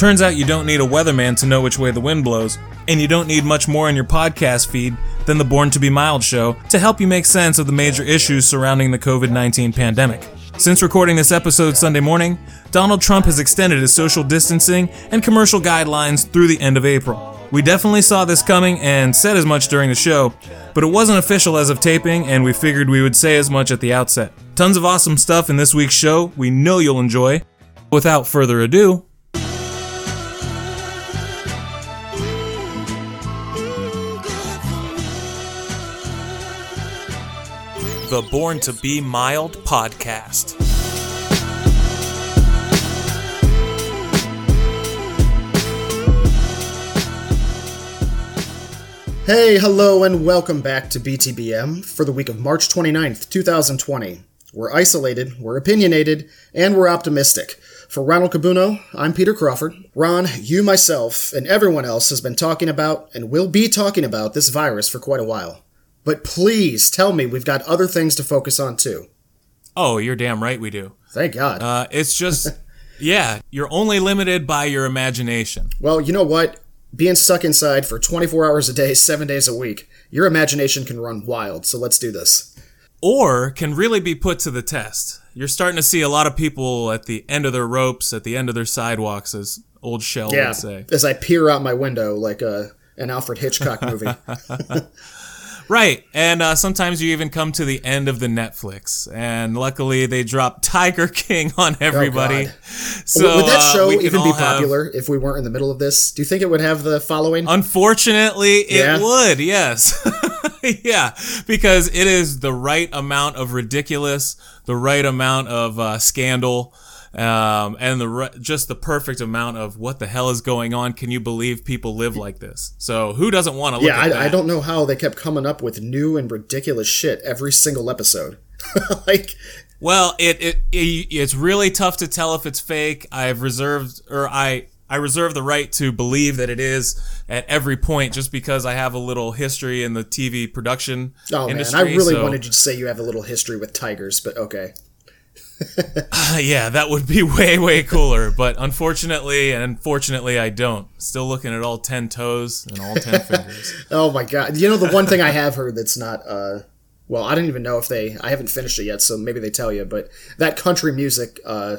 Turns out you don't need a weatherman to know which way the wind blows, and you don't need much more in your podcast feed than the Born to Be Mild show to help you make sense of the major issues surrounding the COVID 19 pandemic. Since recording this episode Sunday morning, Donald Trump has extended his social distancing and commercial guidelines through the end of April. We definitely saw this coming and said as much during the show, but it wasn't official as of taping, and we figured we would say as much at the outset. Tons of awesome stuff in this week's show we know you'll enjoy. Without further ado, the Born to Be Mild podcast. Hey, hello, and welcome back to BTBM for the week of March 29th, 2020. We're isolated, we're opinionated, and we're optimistic. For Ronald Cabuno, I'm Peter Crawford. Ron, you, myself, and everyone else has been talking about and will be talking about this virus for quite a while. But please tell me we've got other things to focus on too. Oh, you're damn right we do. Thank God. Uh, it's just, yeah, you're only limited by your imagination. well, you know what? Being stuck inside for 24 hours a day, 7 days a week, your imagination can run wild, so let's do this. Or can really be put to the test. You're starting to see a lot of people at the end of their ropes, at the end of their sidewalks, as old Shel Yeah, would say. as I peer out my window like a, an Alfred Hitchcock movie. Right, and uh, sometimes you even come to the end of the Netflix, and luckily they drop Tiger King on everybody. God. so would that uh, show can even be all have- popular if we weren't in the middle of this? Do you think it would have the following? Unfortunately, it Yeah? would, yes. yeah, because it is the right amount of ridiculous, the right amount of uh, scandal, um, and the just the perfect amount of what the hell is going on. Can you believe people live like this? So who doesn't want to look yeah? I, I don't know how they kept coming up with new and ridiculous shit every single episode. like, Well, it, it it it's really tough to tell if it's fake. I've reserved or I I reserve the right to believe that it is at every point, just because I have a little history in the TV production oh industry. man, I really so- wanted you to say you have a little history with tigers, but okay. yeah, that would be way way cooler. But unfortunately, and unfortunately, I don't. Still looking at all ten toes and all ten fingers. Oh my god. You know the one thing I have heard that's not uh well, I don't even know if they I haven't finished it yet, so maybe they tell you, but that country music uh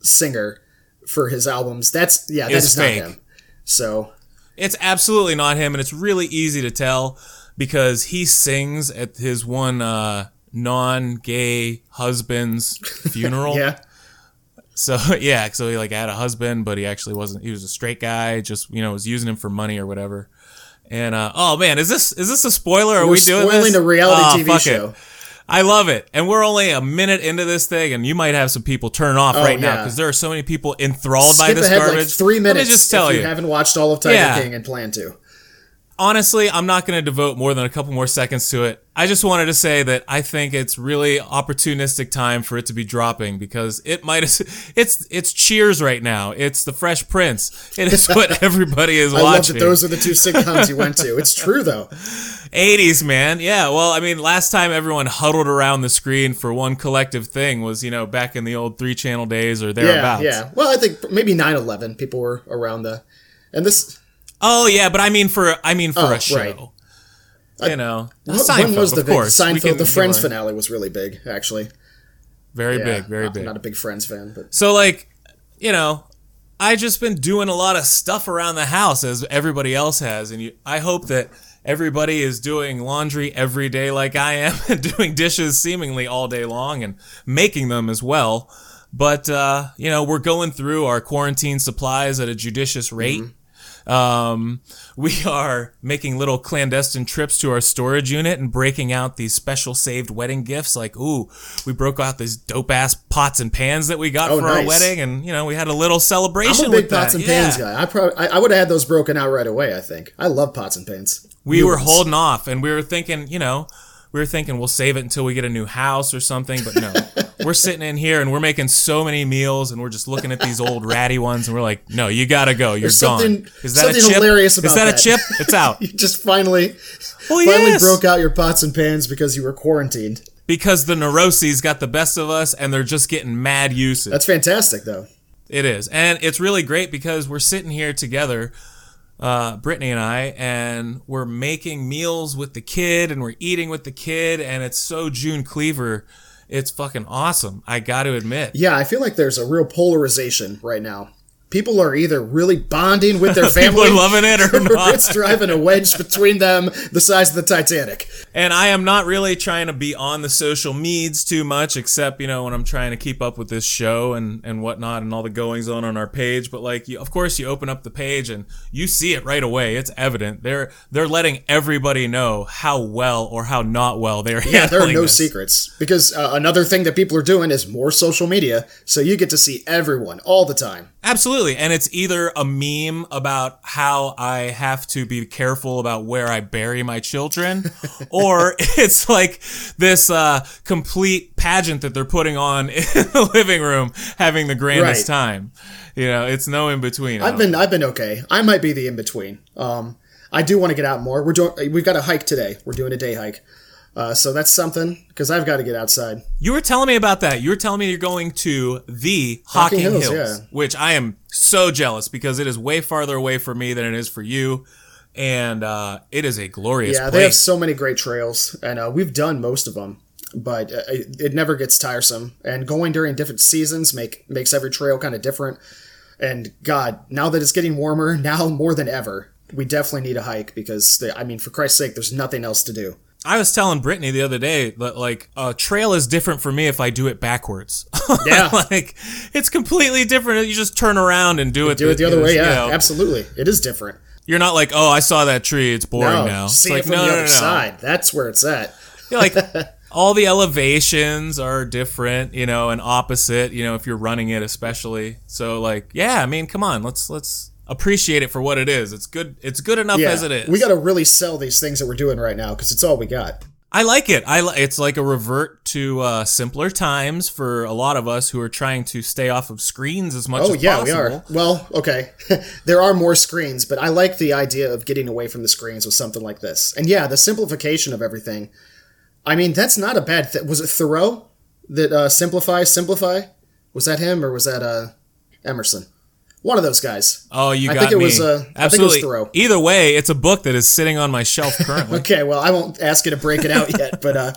singer for his albums, that's yeah, that Is is not him. So It's absolutely not him, and it's really easy to tell because he sings at his one uh, non-gay husband's funeral. yeah. So yeah, so he like had a husband, but he actually wasn't. He was a straight guy. Just you know, was using him for money or whatever. And uh, oh man, is this is this a spoiler? Are We're we doing spoiling this? a reality Oh, TV fuck show. It. I love it, and we're only a minute into this thing, and you might have some people turn off oh, right now Oh, because there are so many people enthralled by Skip this ahead garbage. like three minutes Let me just tell if you, you haven't watched all of Tiger Yeah. King and plan to. Honestly, I'm not going to devote more than a couple more seconds to it. I just wanted to say that I think it's really opportunistic time for it to be dropping because it might it's it's Cheers right now. It's the Fresh Prince. It is what everybody is I love watching. that those are the two sitcoms you went to. It's true though. 80s, man. Yeah. Well, I mean, last time everyone huddled around the screen for one collective thing was, you know, back in the old three channel days or thereabouts. Yeah, yeah. Well, I think maybe 9/11 people were around the and this Oh, yeah, but I mean for I mean for Oh, a show. right. You know, when Seinfeld, was the big course. Seinfeld can the Friends our- finale was really big actually. Very Yeah, big, very big. Not a big Friends fan, but So like, you know, I just been doing a lot of stuff around the house as everybody else has, and you, I hope that everybody is doing laundry every day like I am, and doing dishes seemingly all day long, and making them as well. But uh, you know, we're going through our quarantine supplies at a judicious rate. Um, we are making little clandestine trips to our storage unit and breaking out these special saved wedding gifts. Like, ooh, we broke out these dope ass pots and pans that we got Oh, for our wedding, and you know, we had a little celebration. I'm a big with pots that. and pans Yeah. guy. I probably I, I would have had those broken out right away. I think I love pots and pans. We New were ones. holding off, and we were thinking, you know, we were thinking we'll save it until we get a new house or something, but no. we're sitting in here and we're making so many meals, and we're just looking at these old ratty ones, and we're like, no, you gotta go. You're gone. Is that a chip? hilarious Is that, that. a chip? It's out. You just finally Oh finally yes. broke out your pots and pans because you were quarantined. because the neuroses got the best of us and they're just getting mad usage. That's fantastic, though. It is. And it's really great because we're sitting here together, uh, Brittany and I, and we're making meals with the kid and we're eating with the kid, and it's so June Cleaver. It's fucking awesome. I got to admit. Yeah, I feel like there's a real polarization right now. People are either really bonding with their People family, are loving it or or not. it's driving a wedge between them the size of the Titanic. And I am not really trying to be on the social meds too much, except, you know, when I'm trying to keep up with this show and, and whatnot and all the goings on on our page. But like, you, of course, you open up the page and you see it right away. It's evident. They're, they're letting everybody know how well or how not well they're Yeah, there are no this. secrets. Because uh, another thing that people are doing is more social media, so you get to see everyone all the time. Absolutely. And it's either a meme about how I have to be careful about where I bury my children, or it's like this uh, complete pageant that they're putting on in the living room, having the grandest Right. time. You know, it's no in between. I've been I've been okay. I might be the in between. Um, I do want to get out more. We're doing we've got a hike today. We're doing a day hike, uh, so that's something because I've got to get outside. You were telling me about that. You were telling me you're going to the Hocking, Hocking Hills, Hills, yeah. which I am so jealous because it is way farther away for me than it is for you. And uh, it is a glorious Yeah, they have so many great trails, and uh, we've done most of them. But uh, it, it never gets tiresome, and going during different seasons make makes every trail kind of different. And God, now that it's getting warmer, now more than ever, we definitely need a hike because they, I mean, for Christ's sake, there's nothing else to do. I was telling Brittany the other day that like a trail is different for me if I do it backwards. Yeah. like it's completely different. You just turn around and do it. Do it the other way, you yeah, know. absolutely. It is different. You're not like, oh, I saw that tree. It's boring No, now. It's see like, it from no, the other no. side. That's where it's at. You're like all the elevations are different, you know, and opposite, you know, if you're running it especially. So like, yeah, I mean, come on, let's let's appreciate it for what it is. It's good it's good enough Yeah, as it is. we got to really sell these things that we're doing right now because it's all we got. I like it. I li- it's like a revert to uh, simpler times for a lot of us who are trying to stay off of screens as much. Oh as yeah, possible. we are. Well, okay, there are more screens, but I like the idea of getting away from the screens with something like this. And yeah, the simplification of everything. I mean, that's not a bad thing. Was it Thoreau that uh, simplify, simplify? Was that him or was that uh, Emerson? One of those guys. Oh, you I got think it me. was, uh, I think it was Absolutely. Thoreau. Either way, it's a book that is sitting on my shelf currently. Okay, well, I won't ask you to break it out yet, but uh,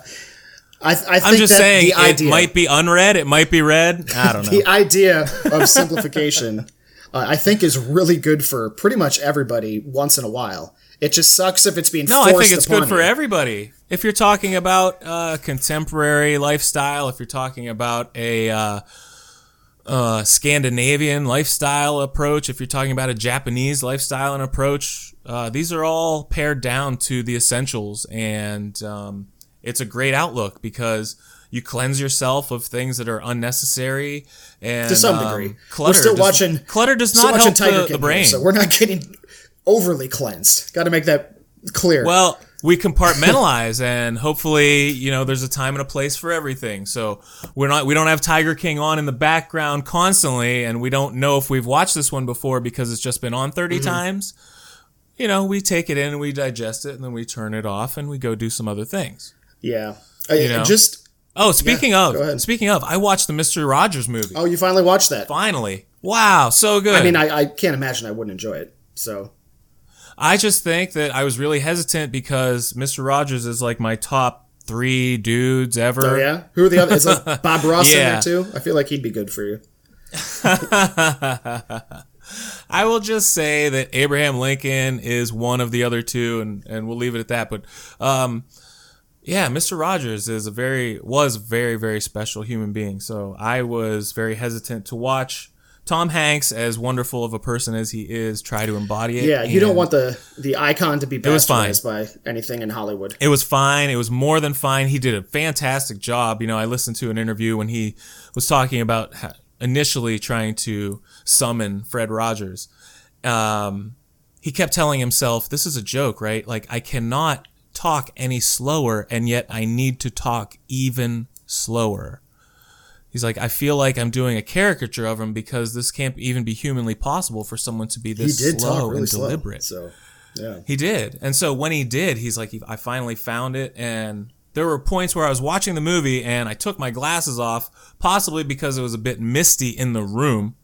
I, I think I'm just that saying the idea, it might be unread, it might be read. I don't know. the idea of simplification, uh, I think, is really good for pretty much everybody once in a while. It just sucks if it's being No, I think it's good upon for you. everybody. If you're talking about uh, contemporary lifestyle, if you're talking about a uh, Scandinavian lifestyle approach, if you're talking about a Japanese lifestyle and approach, uh, these are all pared down to the essentials, and um, it's a great outlook because you cleanse yourself of things that are unnecessary and to some um, degree. clutter we're still does- watching. clutter does not help Tiger the, King the here, brain. so we're not getting overly cleansed. Got to make that clear. Well, we compartmentalize, and hopefully, you know, there's a time and a place for everything. So we're not, we don't have Tiger King on in the background constantly, and we don't know if we've watched this one before because it's just been on 30 Mm-hmm. times. You know, we take it in and we digest it, and then we turn it off and we go do some other things. yeah, Uh, know? just Oh, speaking go of, speaking of, I watched the Mister Rogers movie. oh, you finally watched that. Finally, wow, so good. I mean, I, I can't imagine I wouldn't enjoy it. So I just think that I was really hesitant because Mr. Rogers is like my top three dudes ever. oh yeah, who are the other? Is like Bob Ross in Yeah. there too? I feel like he'd be good for you. I will just say that Abraham Lincoln is one of the other two, and, and we'll leave it at that. But um, yeah, Mr. Rogers is a very was very very special human being. So I was very hesitant to watch Tom Hanks, as wonderful of a person as he is, try to embody it. Yeah, you don't want the the icon to be bastardized by anything in Hollywood. It was fine. It was more than fine. He did a fantastic job. You know, I listened to an interview when he was talking about initially trying to summon Fred Rogers. Um, he kept telling himself, "This is a joke, right? Like I cannot talk any slower, and yet I need to talk even slower." He's like, I feel like I'm doing a caricature of him because this can't even be humanly possible for someone to be this slow really and slow. deliberate. So yeah, He did. And so when he did, he's like, I finally found it. And there were points where I was watching the movie and I took my glasses off, possibly because it was a bit misty in the room.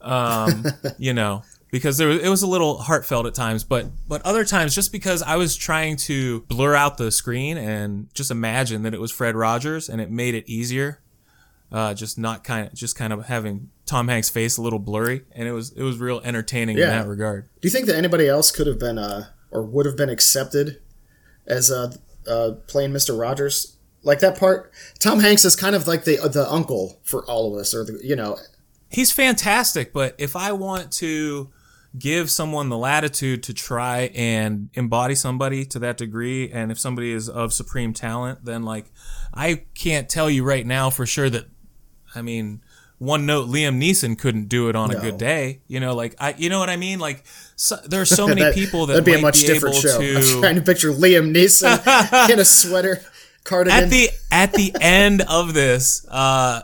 Um, you know, because there was, it was a little heartfelt at times, but but other times just because I was trying to blur out the screen and just imagine that it was Fred Rogers and it made it easier. Uh, just not kind of just kind of having Tom Hanks' face a little blurry, and it was it was real entertaining in that regard. Do you think that anybody else could have been uh, or would have been accepted as uh, uh, playing Mister Rogers? Like that part, Tom Hanks is kind of like the the uncle for all of us, or the you know, he's fantastic, but if I want to give someone the latitude to try and embody somebody to that degree, and if somebody is of supreme talent, then like I can't tell you right now for sure that I mean one note Liam Neeson couldn't do it on a good day. You know, like I, you know what I mean? Like so, there are so many that, people that that'd be a might much be different able show. I'm to trying to picture Liam Neeson in a sweater, cardigan. at the at the end of this, uh,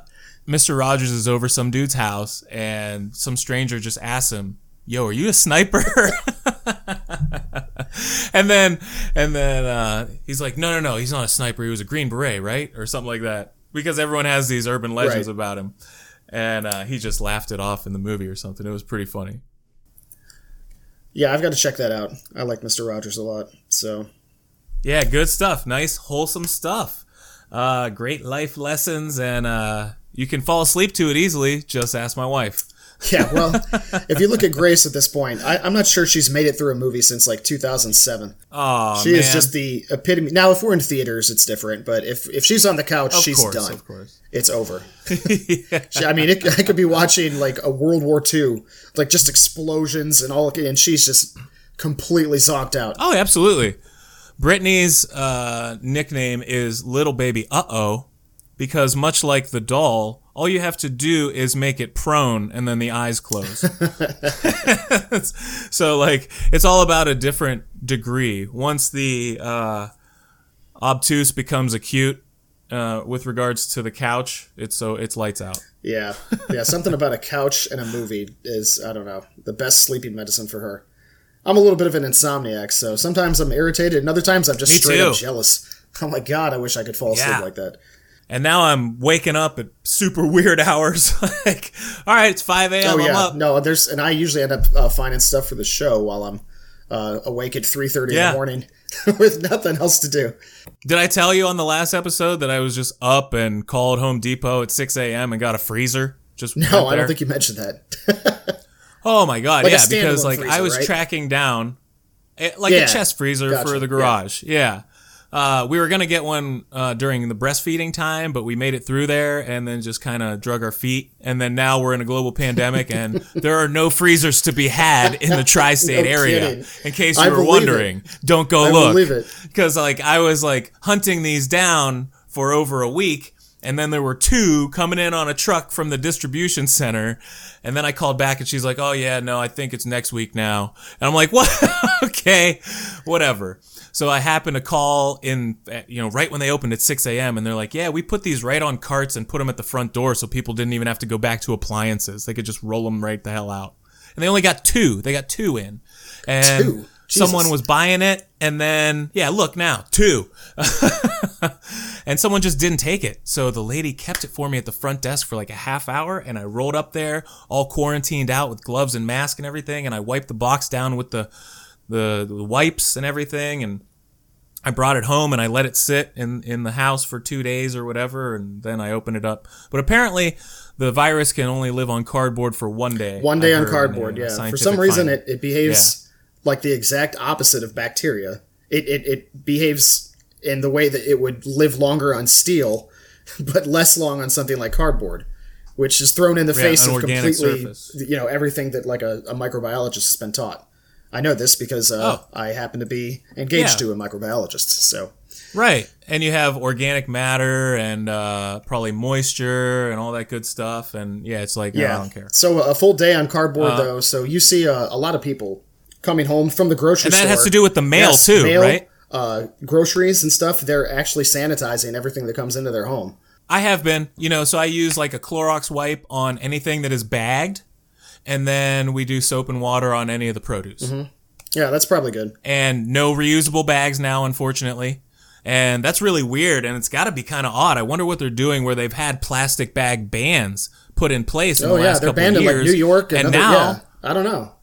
Mr. Rogers is over some dude's house, and some stranger just asks him, "Yo, are you a sniper?" and then and then uh, he's like, "No, no, no, he's not a sniper. He was a Green Beret, right, or something like that." Because everyone has these urban legends Right. about him, and uh, he just laughed it off in the movie or something. It was pretty funny. yeah, I've got to check that out. I like Mister Rogers a lot, so Yeah, good stuff. Nice, wholesome stuff. Uh, great life lessons, and uh, you can fall asleep to it easily. Just ask my wife. yeah. Well, if you look at Grace at this point, I, I'm not sure she's made it through a movie since like 2007. Oh, She man. is just the epitome. Now, if we're in theaters, it's different. But if if she's on the couch, of she's course, done. of course. It's over. She- I mean, it, I could be watching like a World War II, like just explosions and all, and she's just completely zonked out. Oh, absolutely. Brittany's uh, nickname is Little Baby Uh Oh, because much like the doll, all you have to do is make it prone and then the eyes close. so, like, it's all about a different degree. Once the uh, obtuse becomes acute uh, with regards to the couch, it's so it's lights out. Yeah, yeah. Something about a couch and a movie is I don't know the best sleeping medicine for her. I'm a little bit of an insomniac, so sometimes I'm irritated, and other times I'm just Me straight up jealous. Oh my god, I wish I could fall asleep Yeah. like that. And now I'm waking up at super weird hours. like, all right, it's 5 a.m. Oh I'm yeah, up. no, there's and I usually end up uh, finding stuff for the show while I'm uh, awake at 3:30 in the morning with nothing else to do. Did I tell you on the last episode that I was just up and called Home Depot at 6 a.m. and got a freezer? Just No, I don't think you mentioned that. Oh my god, Like yeah, because like I was right? tracking down, eh, like Yeah, a chest freezer gotcha, for the garage. Yeah. Uh, we were gonna get one uh, during the breastfeeding time, but we made it through there and then just kind of drug our feet. And then now we're in a global pandemic, and there are no freezers to be had in the tri-state No area. kidding. In case I you were believe wondering, don't go I look. Because like I was like hunting these down for over a week, and then there were two coming in on a truck from the distribution center, and then I called back and she's like, "Oh yeah, no, I think it's next week now." And I'm like, "What? okay, whatever." So I happened to call in, you know, right when they opened at 6 a.m. and they're like, "Yeah, we put these right on carts and put them at the front door so people didn't even have to go back to appliances; they could just roll them right the hell out." And they only got two. They got two in, and Two? someone was buying it, and then yeah, look now, two. and someone just didn't take it. So the lady kept it for me at the front desk for like a half hour, and I rolled up there, all quarantined out with gloves and mask and everything, and I wiped the box down with the the, the wipes and everything, and I brought it home and I let it sit in in the house for two days or whatever, and then I opened it up. But apparently, the virus can only live on cardboard for one day. One day on cardboard, yeah. For some reason, it, it behaves like the exact opposite of bacteria. It, it, it behaves in the way that it would live longer on steel, but less long on something like cardboard, which is thrown in the face of completely, surface. you know, everything that like a, a microbiologist has been taught. I know this because uh, Oh. I happen to be engaged Yeah. to a microbiologist. So Right. And you have organic matter and uh, probably moisture and all that good stuff. And yeah, it's like, no, I don't care. Uh, So a full day on cardboard, though. So you see a, a lot of people coming home from the grocery store. And that store. has to do with the mail, Yes, too, mail, right? Uh, groceries and stuff. They're actually sanitizing everything that comes into their home. I have been, you know, so I use like a Clorox wipe on anything that is bagged. And then we do soap and water on any of the produce. Mm-hmm. Yeah, that's probably good. And no reusable bags now, unfortunately. And that's really weird, and it's got to be kind of odd. I wonder what they're doing where they've had plastic bag bans put in place in Oh the yeah, last they're couple banned in like New York and, and other, now, yeah, I don't know.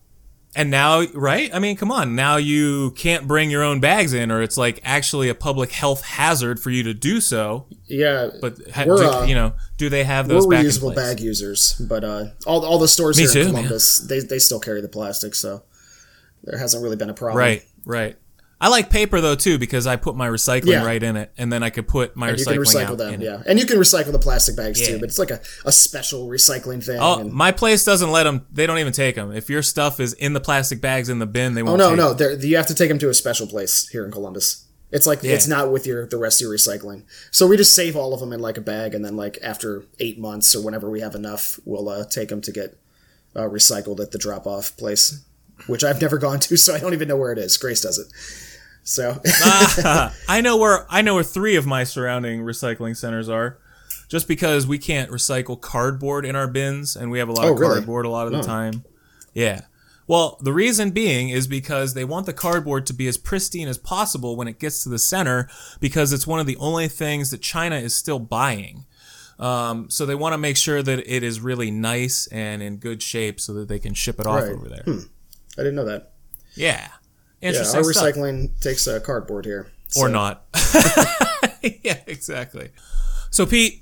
And now, right? I mean, come on. Now you can't bring your own bags in, or it's like actually a public health hazard for you to do so. Yeah, But ha- We're, do, uh, you know, do they have we're those in reusable bag users, but uh, all all the stores Me here too, in man. Columbus they they still carry the plastic, so there hasn't really been a problem. Right, right. I like paper though too because I put my recycling Yeah. right in it, and then I could put my You recycling can recycle out them, in it. yeah, and you can recycle the plastic bags Yeah. too. But it's like a, a special recycling thing. Oh, and- my place doesn't let them. They don't even take them. If your stuff is in the plastic bags in the bin, they oh won't. Oh no, no, you have to take them to a special place here in Columbus. It's like it's not with your the rest of your recycling. So we just save all of them in like a bag, and then like after eight months or whenever we have enough, we'll uh, take them to get uh, recycled at the drop off place, which I've never gone to, so I don't even know where it is. Grace does it. So I know where I know where three of my surrounding recycling centers are. Just because we can't recycle cardboard in our bins, and we have a lot Oh, of really? cardboard a lot of the Oh. time. Yeah. Well, the reason being is because they want the cardboard to be as pristine as possible when it gets to the center, because it's one of the only things that China is still buying. Um, so they want to make sure that it is really nice and in good shape, so that they can ship it off Right. over there. I didn't know that. Yeah. Yeah, Interesting our stuff. recycling takes uh, cardboard here. or not. yeah, exactly. So, Pete,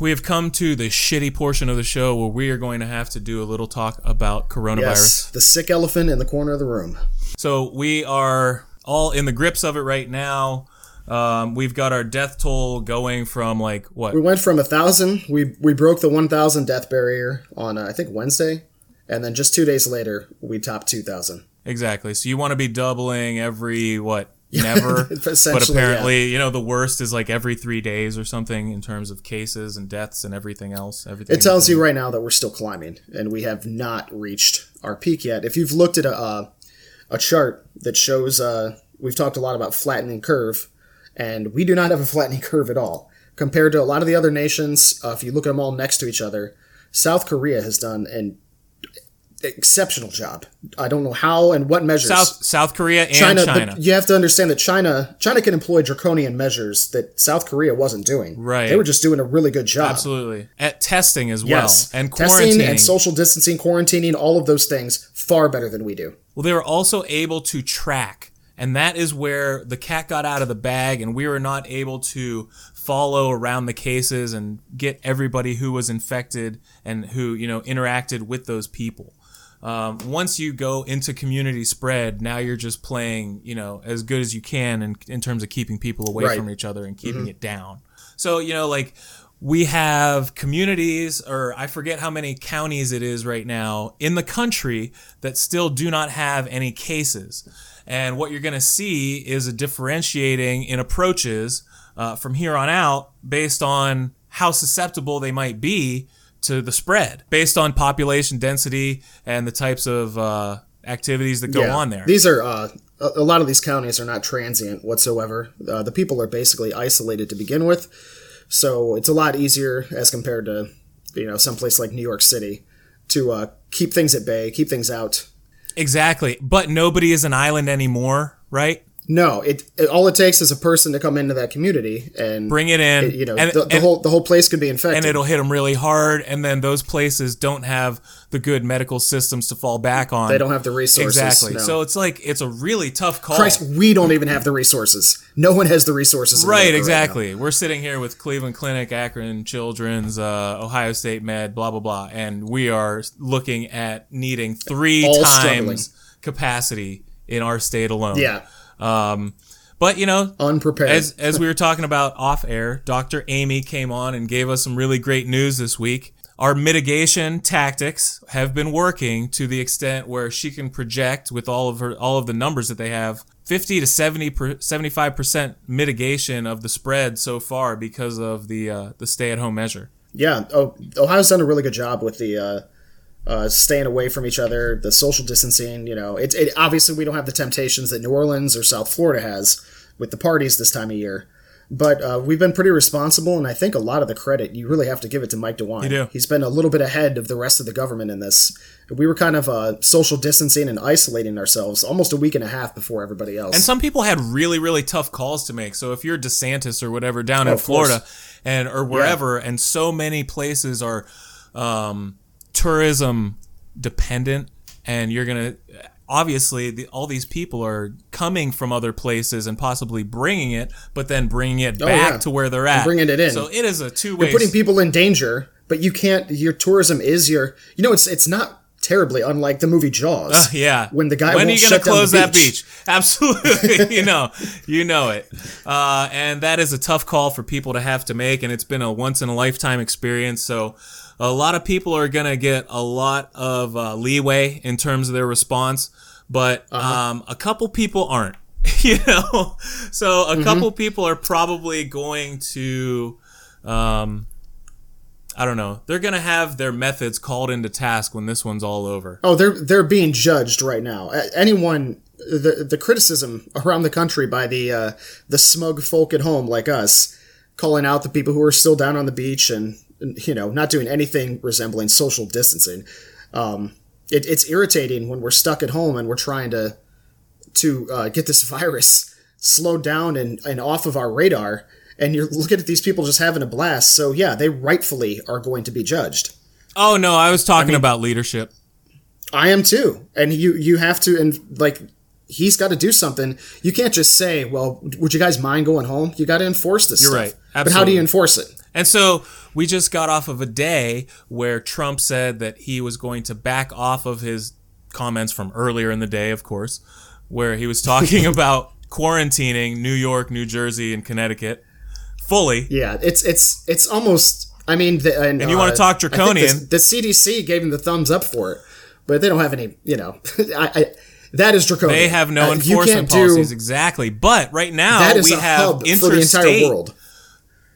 we have come to the shitty portion of the show where we are going to have to do a little talk about coronavirus. Yes, the sick elephant in the corner of the room. So, we are all in the grips of it right now. Um, we've got our death toll going from like what? We went from a thousand. We we broke the one thousand death barrier on uh, I think Wednesday, and then just two days later we topped two thousand. Exactly. So, you want to be doubling every what? Never. but apparently, you know, the worst is like every three days or something in terms of cases and deaths and everything else. Everything It tells you right now that we're still climbing, and we have not reached our peak yet. If you've looked at a uh, a chart that shows, uh, we've talked a lot about flattening curve, and we do not have a flattening curve at all compared to a lot of the other nations. Uh, if you look at them all next to each other, South Korea has done an exceptional job. I don't know how and what measures. South South Korea and China, China. you have to understand that China China can employ draconian measures that South Korea wasn't doing. Right. They were just doing a really good job. Absolutely. At testing as well. Yes. And Testing quarantining. and social distancing, quarantining, all of those things far better than we do. well, they were also able to track. And that is where the cat got out of the bag, and we were not able to follow around the cases and get everybody who was infected and who, you know, interacted with those people. Um, once you go into community spread, now you're just playing, you know, as good as you can in, in terms of keeping people away Right. from each other and keeping it down. So, you know, like we have communities, or I forget how many counties it is right now in the country that still do not have any cases. And what you're going to see is a differentiating in approaches uh, from here on out based on how susceptible they might be to the spread, based on population density and the types of uh, activities that go Yeah. on there. These are uh, a, lot of these counties are not transient whatsoever. Uh, the people are basically isolated to begin with, so it's a lot easier as compared to you know someplace like New York City to uh, keep things at bay, keep things out. exactly. But nobody is an island anymore, right? No, it, it all it takes is a person to come into that community and Bring it in. you know and, the, the and- whole the whole place could be infected. and it'll hit them really hard. And then those places don't have the good medical systems to fall back on. they don't have the resources. exactly. no. So it's like it's a really tough call. Christ, we don't even have the resources. No one has the resources. Right, exactly. We're sitting here with Cleveland Clinic, Akron Children's, uh, Ohio State Med, blah blah blah, and we are looking at needing three All times struggling. capacity in our state alone. Yeah, Um, but you know, unprepared. as as we were talking about off air, Dr. Amy came on and gave us some really great news this week. Our mitigation tactics have been working to the extent where she can project with all of her all of the numbers that they have 50 to 70 per, 75% mitigation of the spread so far because of the uh, the stay-at-home measure. Yeah, oh, Ohio's done a really good job with the uh, uh, staying away from each other, the social distancing. You know, it's it, obviously we don't have the temptations that New Orleans or South Florida has with the parties this time of year. But uh, we've been pretty responsible, and I think a lot of the credit you really have to give it to Mike DeWine. You do. He's been a little bit ahead of the rest of the government in this. We were kind of uh, social distancing and isolating ourselves almost a week and a half before everybody else. And some people had really, really tough calls to make. So if you're DeSantis or whatever down in of course. Florida and or wherever, and so many places are um, tourism dependent, and you're gonna obviously the, all these people are coming from other places and possibly bringing it, but then bringing it back Oh, yeah. to where they're at, bringing it in. So it is a two way. You're putting people in danger, but you can't. Your tourism is your. You know, it's it's not terribly unlike the movie Jaws. Uh, yeah. When the guy when are you gonna close the that beach. beach? Absolutely, you know, you know it, uh, and that is a tough call for people to have to make, and it's been a once in a lifetime experience. So, a lot of people are gonna get a lot of uh, leeway in terms of their response, but Uh-huh. um, a couple people aren't. You know, so Mm-hmm. a couple people are probably going to. Um, I don't know. They're gonna have their methods called into task when this one's all over. Oh, they're they're being judged right now. Anyone, the the criticism around the country by the uh, the smug folk at home like us, calling out the people who are still down on the beach and, you know not doing anything resembling social distancing. Um, it, it's irritating when we're stuck at home and we're trying to to uh, get this virus slowed down and, and off of our radar. And you're looking at these people just having a blast. So yeah, they rightfully are going to be judged. Oh no, I was talking about leadership. I am too. And you you have to and like he's got to do something. You can't just say, "Well, would you guys mind going home?" You got to enforce this. You're stuff. right. But how do you enforce it? And so we just got off of a day where Trump said that he was going to back off of his comments from earlier in the day, of course, where he was talking about quarantining New York, New Jersey, and Connecticut fully. Yeah, it's it's it's almost. I mean, the, and, And you uh, talk I draconian. The, the CDC gave him the thumbs up for it, but they don't have any. You know, I, I, that is draconian. They have no Uh, enforcement do- policies exactly. But right now That is we a have hub for the entire world.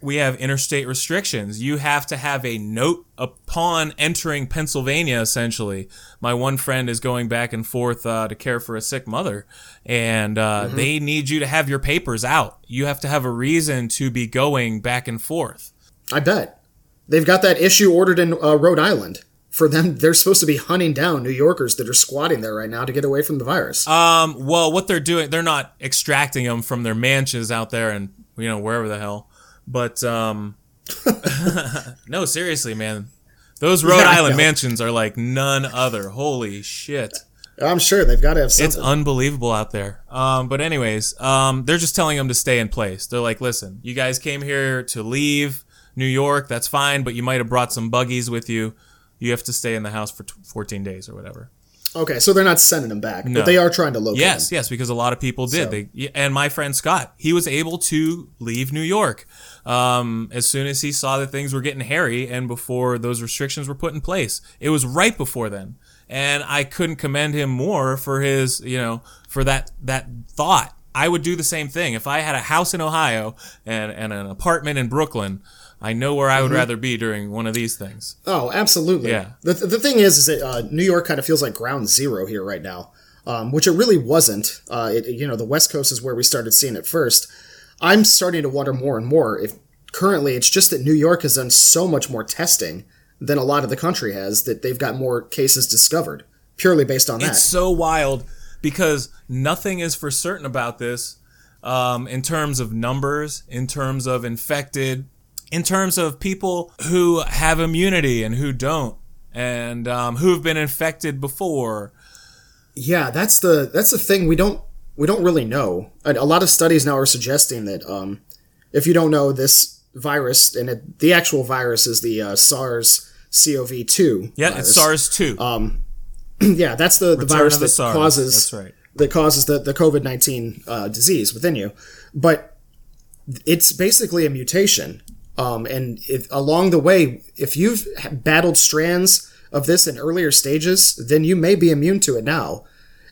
We have interstate restrictions. You have to have a note upon entering Pennsylvania, essentially. My one friend is going back and forth uh, to care for a sick mother, and uh, Mm-hmm. they need you to have your papers out. You have to have a reason to be going back and forth. I bet they've got that issue ordered in uh, Rhode Island. For them, they're supposed to be hunting down New Yorkers that are squatting there right now to get away from the virus. Um, well, what they're doing, they're not extracting them from their mansions out there and, you know, wherever the hell. But, um, no, seriously, man. Those Rhode Yeah, Island mansions are like none other. Holy shit. I'm sure they've got to have It's unbelievable out there. Um, but anyways, um, they're just telling them to stay in place. They're like, listen, you guys came here to leave New York. That's fine, but you might have brought some buggies with you. You have to stay in the house for t- 14 days or whatever. okay, so they're not sending them back, No. but they are trying to locate Yes, them. yes, because a lot of people did. So- They and my friend Scott, he was able to leave New York um, as soon as he saw that things were getting hairy and before those restrictions were put in place. It was right before then, and I couldn't commend him more for his, you know, for that that thought. I would do the same thing if I had a house in Ohio and, and an apartment in Brooklyn. I know where I would rather be during one of these things. Oh, absolutely. Yeah. The, the thing is, is that uh, New York kind of feels like ground zero here right now, um, which it really wasn't. Uh, it, you know, the West Coast is where we started seeing it first. I'm starting to wonder more and more if currently it's just that New York has done so much more testing than a lot of the country has that they've got more cases discovered purely based on that. It's so wild because nothing is for certain about this um, in terms of numbers, in terms of infected, in terms of people who have immunity and who don't, and um, who've been infected before. Yeah, that's the that's the thing we don't we don't really know. A, a lot of studies now are suggesting that um, if you don't know this virus, and it, the actual virus is the uh, SARS-CoV-2. Yeah, virus. it's SARS two. Yeah, that's the, the Return virus the that SARS. causes That's right. that causes the the COVID nineteen uh, disease within you. But it's basically a mutation. Um, and if, along the way, if you've battled strands of this in earlier stages, then you may be immune to it now.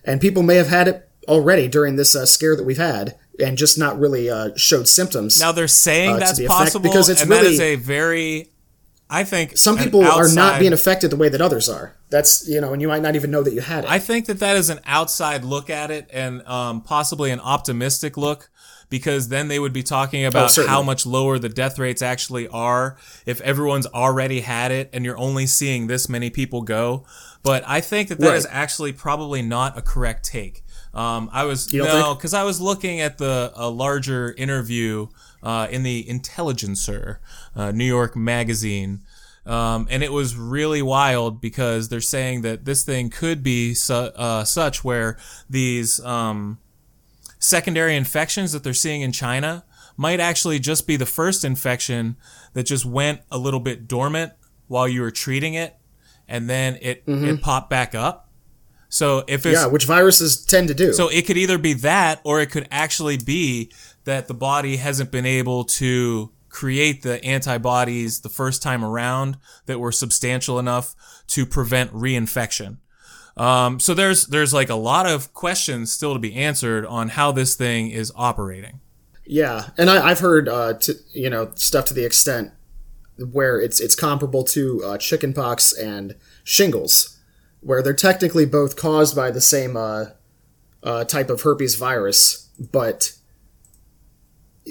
And people may have had it already during this uh, scare that we've had and just not really uh, showed symptoms. Now they're saying uh, that's possible, because it's and that is really- a very, I think Some people are not being affected the way that others are. That's, you know, and you might not even know that you had it. I think that that is an outside look at it and um, possibly an optimistic look because then they would be talking about certainly. how much lower the death rates actually are if everyone's already had it and you're only seeing this many people go. But I think that that Right. is actually probably not a correct take. Um, I was no, because I was looking at the a larger interview uh, in the Intelligencer, uh, New York magazine, um, and it was really wild because they're saying that this thing could be su- uh, such where these um, secondary infections that they're seeing in China might actually just be the first infection that just went a little bit dormant while you were treating it, and then it it popped back up. So if it's Yeah, which viruses tend to do. so it could either be that, or it could actually be that the body hasn't been able to create the antibodies the first time around that were substantial enough to prevent reinfection. Um, so there's there's like a lot of questions still to be answered on how this thing is operating. Yeah, and I, I've heard uh, to, you know stuff to the extent where it's it's comparable to uh, chickenpox and shingles, where they're technically both caused by the same uh, uh, type of herpes virus, but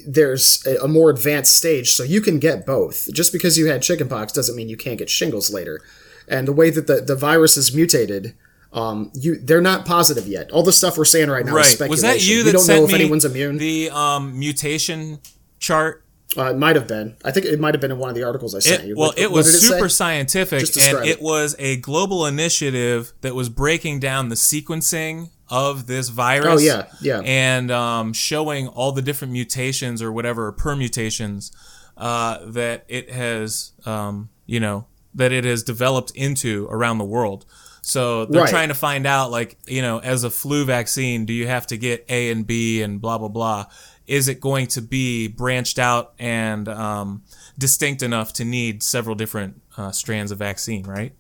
there's a, a more advanced stage, so you can get both. Just because you had chickenpox doesn't mean you can't get shingles later. And the way that the, the virus is mutated, um, you they're not positive yet. All the stuff we're saying right now is speculation. Was that you we that don't sent know if me anyone's immune. the um, mutation chart? Uh, it might have been. I think it might have been in one of the articles I sent It, you. well, What- it was did super say? scientific, and it it. was a global initiative that was breaking down the sequencing of this virus. Oh, yeah, yeah. and um, showing all the different mutations or whatever permutations uh, that it has, um, you know, that it has developed into around the world. So they're Right. trying to find out, like, you know, as a flu vaccine, do you have to get A and B and blah blah blah? Is it going to be branched out and um, distinct enough to need several different uh, strands of vaccine? Right?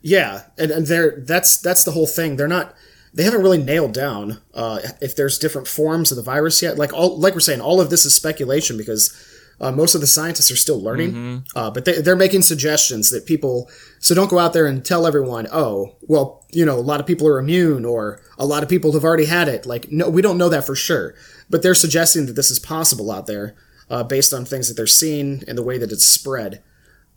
Yeah, and, and they're that's that's the whole thing. They're not. They haven't really nailed down uh, if there's different forms of the virus yet. Like all, like we're saying, all of this is speculation because uh, most of the scientists are still learning. Mm-hmm. Uh, but they, they're making suggestions that people. So don't go out there and tell everyone, oh, well, you know, a lot of people are immune or a lot of people have already had it. Like, no, we don't know that for sure. But they're suggesting that this is possible out there uh, based on things that they're seeing and the way that it's spread.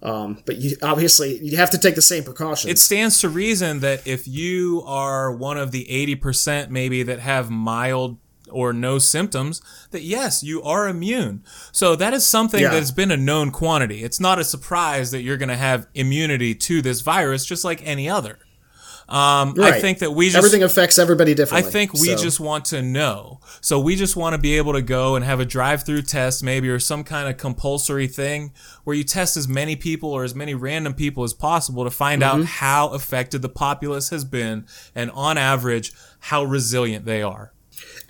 Um, but you obviously you have to take the same precautions. It stands to reason that if you are one of the 80% maybe that have mild or no symptoms, that yes, you are immune. So that is something Yeah. that's been a known quantity. It's not a surprise that you're going to have immunity to this virus, just like any other. Um, I think that we just Everything affects everybody differently. I think we so- just want to know. So we just want to be able to go and have a drive-through test, maybe, or some kind of compulsory thing where you test as many people or as many random people as possible to find Mm-hmm. out how affected the populace has been, and on average, how resilient they are.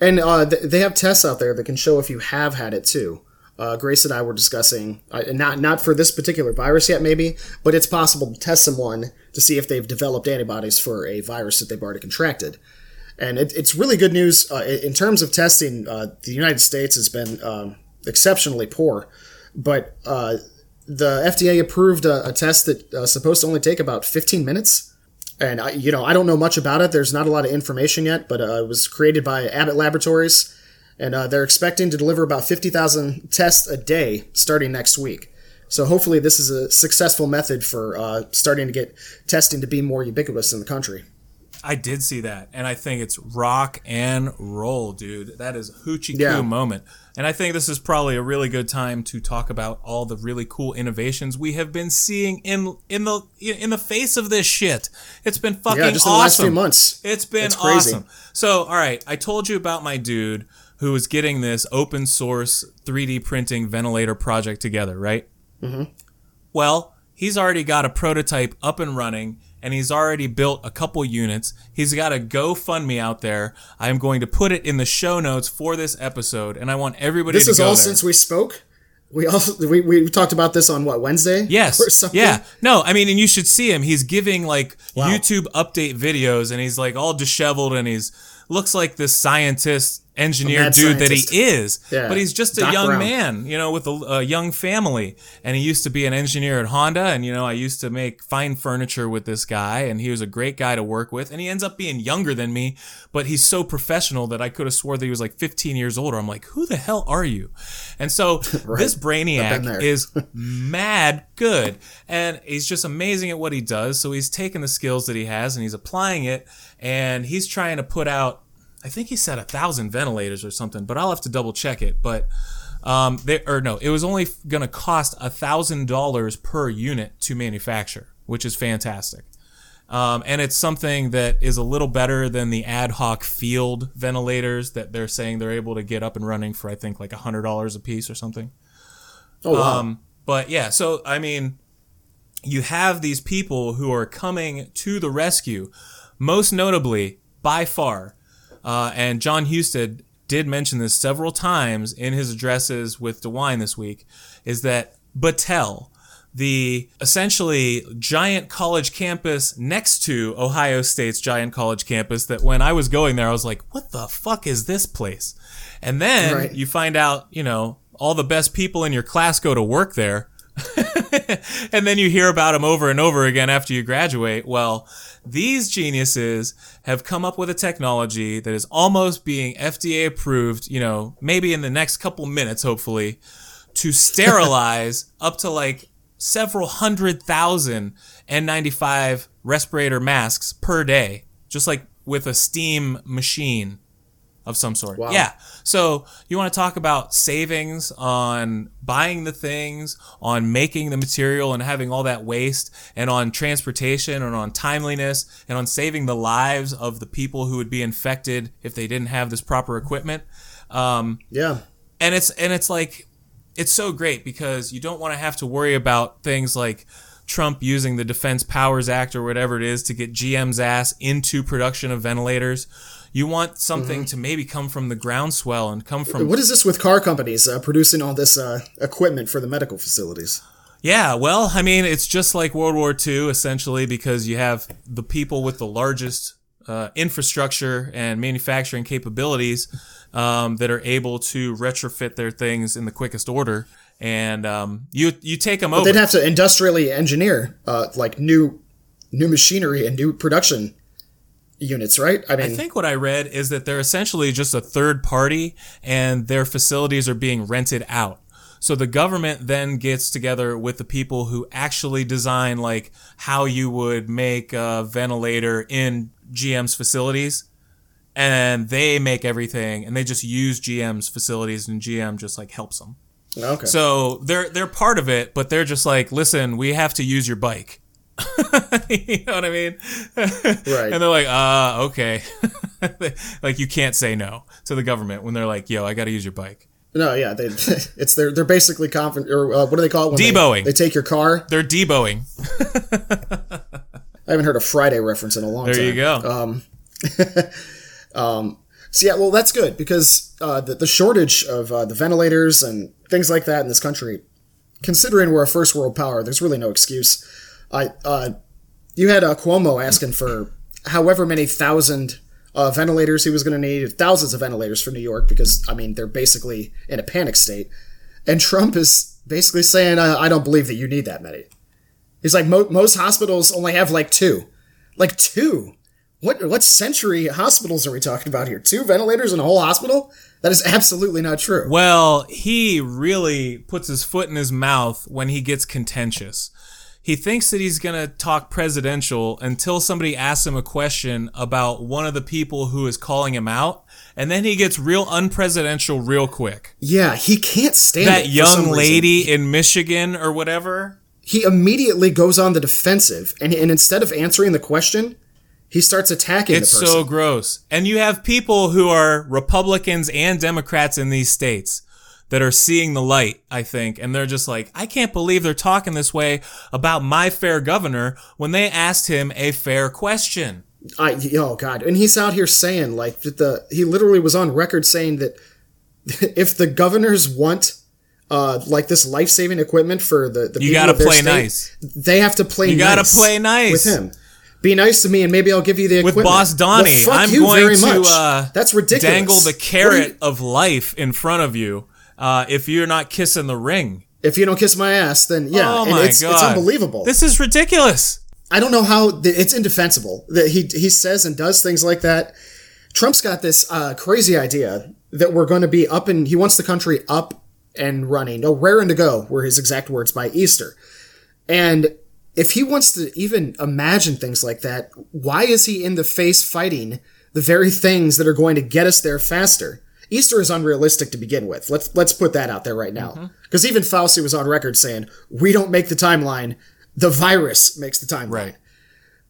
And uh, th- they have tests out there that can show if you have had it too. Uh, Grace and I were discussing, uh, not not for this particular virus yet, maybe, but it's possible to test someone to see if they've developed antibodies for a virus that they've already contracted. And it, it's really good news uh, in terms of testing. Uh, the United States has been um, exceptionally poor, but uh, the FDA approved a, a test that's supposed to only take about 15 minutes. And I, you know, I don't know much about it. There's not a lot of information yet, but uh, it was created by Abbott Laboratories, and uh, they're expecting to deliver about 50,000 tests a day starting next week. So hopefully, this is a successful method for uh, starting to get testing to be more ubiquitous in the country. I did see that, and I think it's rock and roll, dude. That is hoochie coo Yeah. moment. And I think this is probably a really good time to talk about all the really cool innovations we have been seeing in in the in the face of this shit. It's been fucking Yeah, just awesome. the last few months. It's been It's crazy. awesome. So, all right, I told you about my dude who was getting this open source 3D printing ventilator project together, right? Mm-hmm. Well, he's already got a prototype up and running, and he's already built a couple units. He's got a GoFundMe out there. I'm going to put it in the show notes for this episode, and I want everybody This to is all there. since we spoke. We also we, we talked about this on what Wednesday? Yes. Yeah. No, I mean, and you should see him. He's giving like Wow. YouTube update videos, and he's like all disheveled, and he's looks like this scientist engineer dude scientist. that he is. Yeah. But he's just a Doc young Brown. man, you know, with a, a young family. And he used to be an engineer at Honda. And, you know, I used to make fine furniture with this guy. And he was a great guy to work with. And he ends up being younger than me, but he's so professional that I could have swore that he was like 15 years older. I'm like, who the hell are you? And so this I've Brainiac is mad good. And he's just amazing at what he does. So he's taking the skills that he has and he's applying it. And he's trying to put out I think he said a thousand ventilators or something, but I'll have to double check it. But um, they, or no, it was only going to cost a thousand dollars per unit to manufacture, which is fantastic. Um, and it's something that is a little better than the ad hoc field ventilators that they're saying they're able to get up and running for, I think, like a hundred dollars a piece or something. Oh wow. Um, but yeah, so I mean, you have these people who are coming to the rescue, most notably, by far, uh, and Jon Husted did mention this several times in his addresses with DeWine this week, is that Battelle, the essentially giant college campus next to Ohio State's giant college campus, that when I was going there, I was like, what the fuck is this place? And then Right. you find out, you know, all the best people in your class go to work there. and then you hear about them over and over again after you graduate. Well, these geniuses have come up with a technology that is almost being FDA approved, you know, maybe in the next couple minutes, hopefully, to sterilize up to like several hundred thousand N95 respirator masks per day, just like with a steam machine of some sort. Wow. Yeah. So you want to talk about savings on buying the things, on making the material and having all that waste, and on transportation and on timeliness and on saving the lives of the people who would be infected if they didn't have this proper equipment. Um, yeah. and it's and it's like it's so great because you don't want to have to worry about things like Trump using the Defense Powers Act or whatever it is to get GM's ass into production of ventilators. You want something to maybe come from the groundswell and come from What is this with car companies uh, producing all this uh, equipment for the medical facilities? Yeah, well, I mean, it's just like World War II, essentially, because you have the people with the largest uh, infrastructure and manufacturing capabilities um, that are able to retrofit their things in the quickest order, and um, you you take them over. They'd have to industrially engineer uh, like new new machinery and new production units, right? I mean, I think what I read is that they're essentially just a third party and their facilities are being rented out. So the government then gets together with the people who actually design like how you would make a ventilator in GM's facilities and they make everything and they just use GM's facilities and GM just like helps them. okay. So they're they're part of it, but they're just like, listen, we have to use your bike. you know what I mean? Right. And they're like, uh, okay. like you can't say no to the government when they're like, yo, I got to use your bike. no, yeah, they, it's they're they're basically confident or uh, what do they call it? When they- Deeboing. They, take your car. They're deeboing. I haven't heard a Friday reference in a long There time. There you go. Um, So yeah, well, that's good because uh, the the shortage of uh, the ventilators and things like that in this country, considering we're a first world power, there's really no excuse. I uh, you had uh, Cuomo asking for however many thousand uh, ventilators he was going to need, thousands of ventilators for New York because I mean they're basically in a panic state, and Trump is basically saying I, I don't believe that you need that many. He's like Mo- most hospitals only have like two, like two. What what century hospitals are we talking about here? Two ventilators in a whole hospital? That is absolutely not true. Well, he really puts his foot in his mouth when he gets contentious. He thinks that he's going to talk presidential until somebody asks him a question about one of the people who is calling him out, and then he gets real unpresidential real quick. Yeah, he can't stand That it for some young reason. lady in Michigan or whatever. He immediately goes on the defensive, and, and instead of answering the question, he starts attacking It's the person. so gross. And you have people who are Republicans and Democrats in these states that are seeing the light, I think, and they're just like, I can't believe they're talking this way about my fair governor when they asked him a fair question. I oh god, and he's out here saying like that the he literally was on record saying that if the governors want uh like this life saving equipment for the the You people gotta play state, nice. They have to play. You gotta nice play nice. with him be nice to me and maybe I'll give you the with. Boss Donnie. Well, I'm going to uh, That's ridiculous. dangle the carrot you- of life in front of you uh, if you're not kissing the ring. if you don't kiss my ass, then yeah, oh my it's, god, it's unbelievable. This is ridiculous. I don't know how it's indefensible that he he says and does things like that. Trump's got this uh, crazy idea that we're going to be up and he wants the country up and running, no raring to go, were his exact words by Easter. And if he wants to even imagine things like that, why is he in the face fighting the very things that are going to get us there faster? Easter is unrealistic to begin with. Let's let's put that out there right now. Mm-hmm. Because even Fauci was on record saying, "We don't make the timeline; the virus makes the timeline." Right.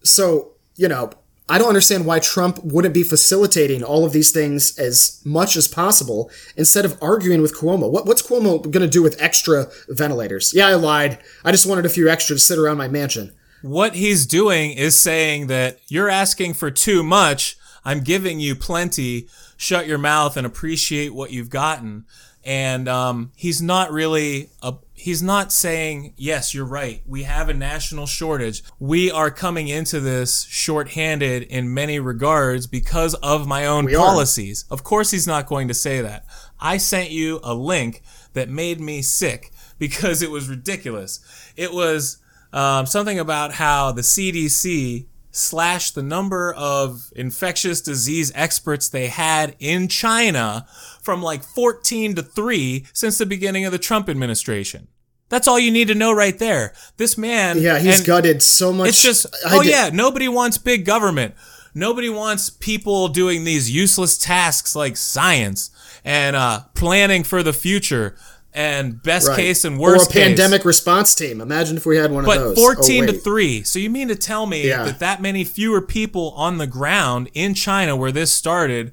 So, you know, I don't understand why Trump wouldn't be facilitating all of these things as much as possible instead of arguing with Cuomo. What, what's Cuomo going to do with extra ventilators? Yeah, I lied. I just wanted a few extra to sit around my mansion. What he's doing is saying that you're asking for too much. I'm giving you plenty. Shut your mouth and appreciate what you've gotten. And um, he's not really a, he's not saying yes, you're right. We have a national shortage. We are coming into this shorthanded in many regards because of my own are. policies. Of course, he's not going to say that. I sent you a link that made me sick because it was ridiculous. It was um, something about how the CDC slashed the number of infectious disease experts they had in China from like 14 to 3 since the beginning of the Trump administration. That's all you need to know right there. This man. Yeah, he's gutted so much. It's just, oh yeah, nobody wants big government. Nobody wants people doing these useless tasks like science and uh, planning for the future and best Right. case and worst or a case. pandemic response team. Imagine if we had one of those. But 14 oh, to 3. So you mean to tell me Yeah. that that many fewer people on the ground in China where this started,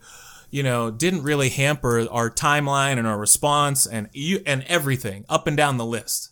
you know, didn't really hamper our timeline and our response and you and everything up and down the list.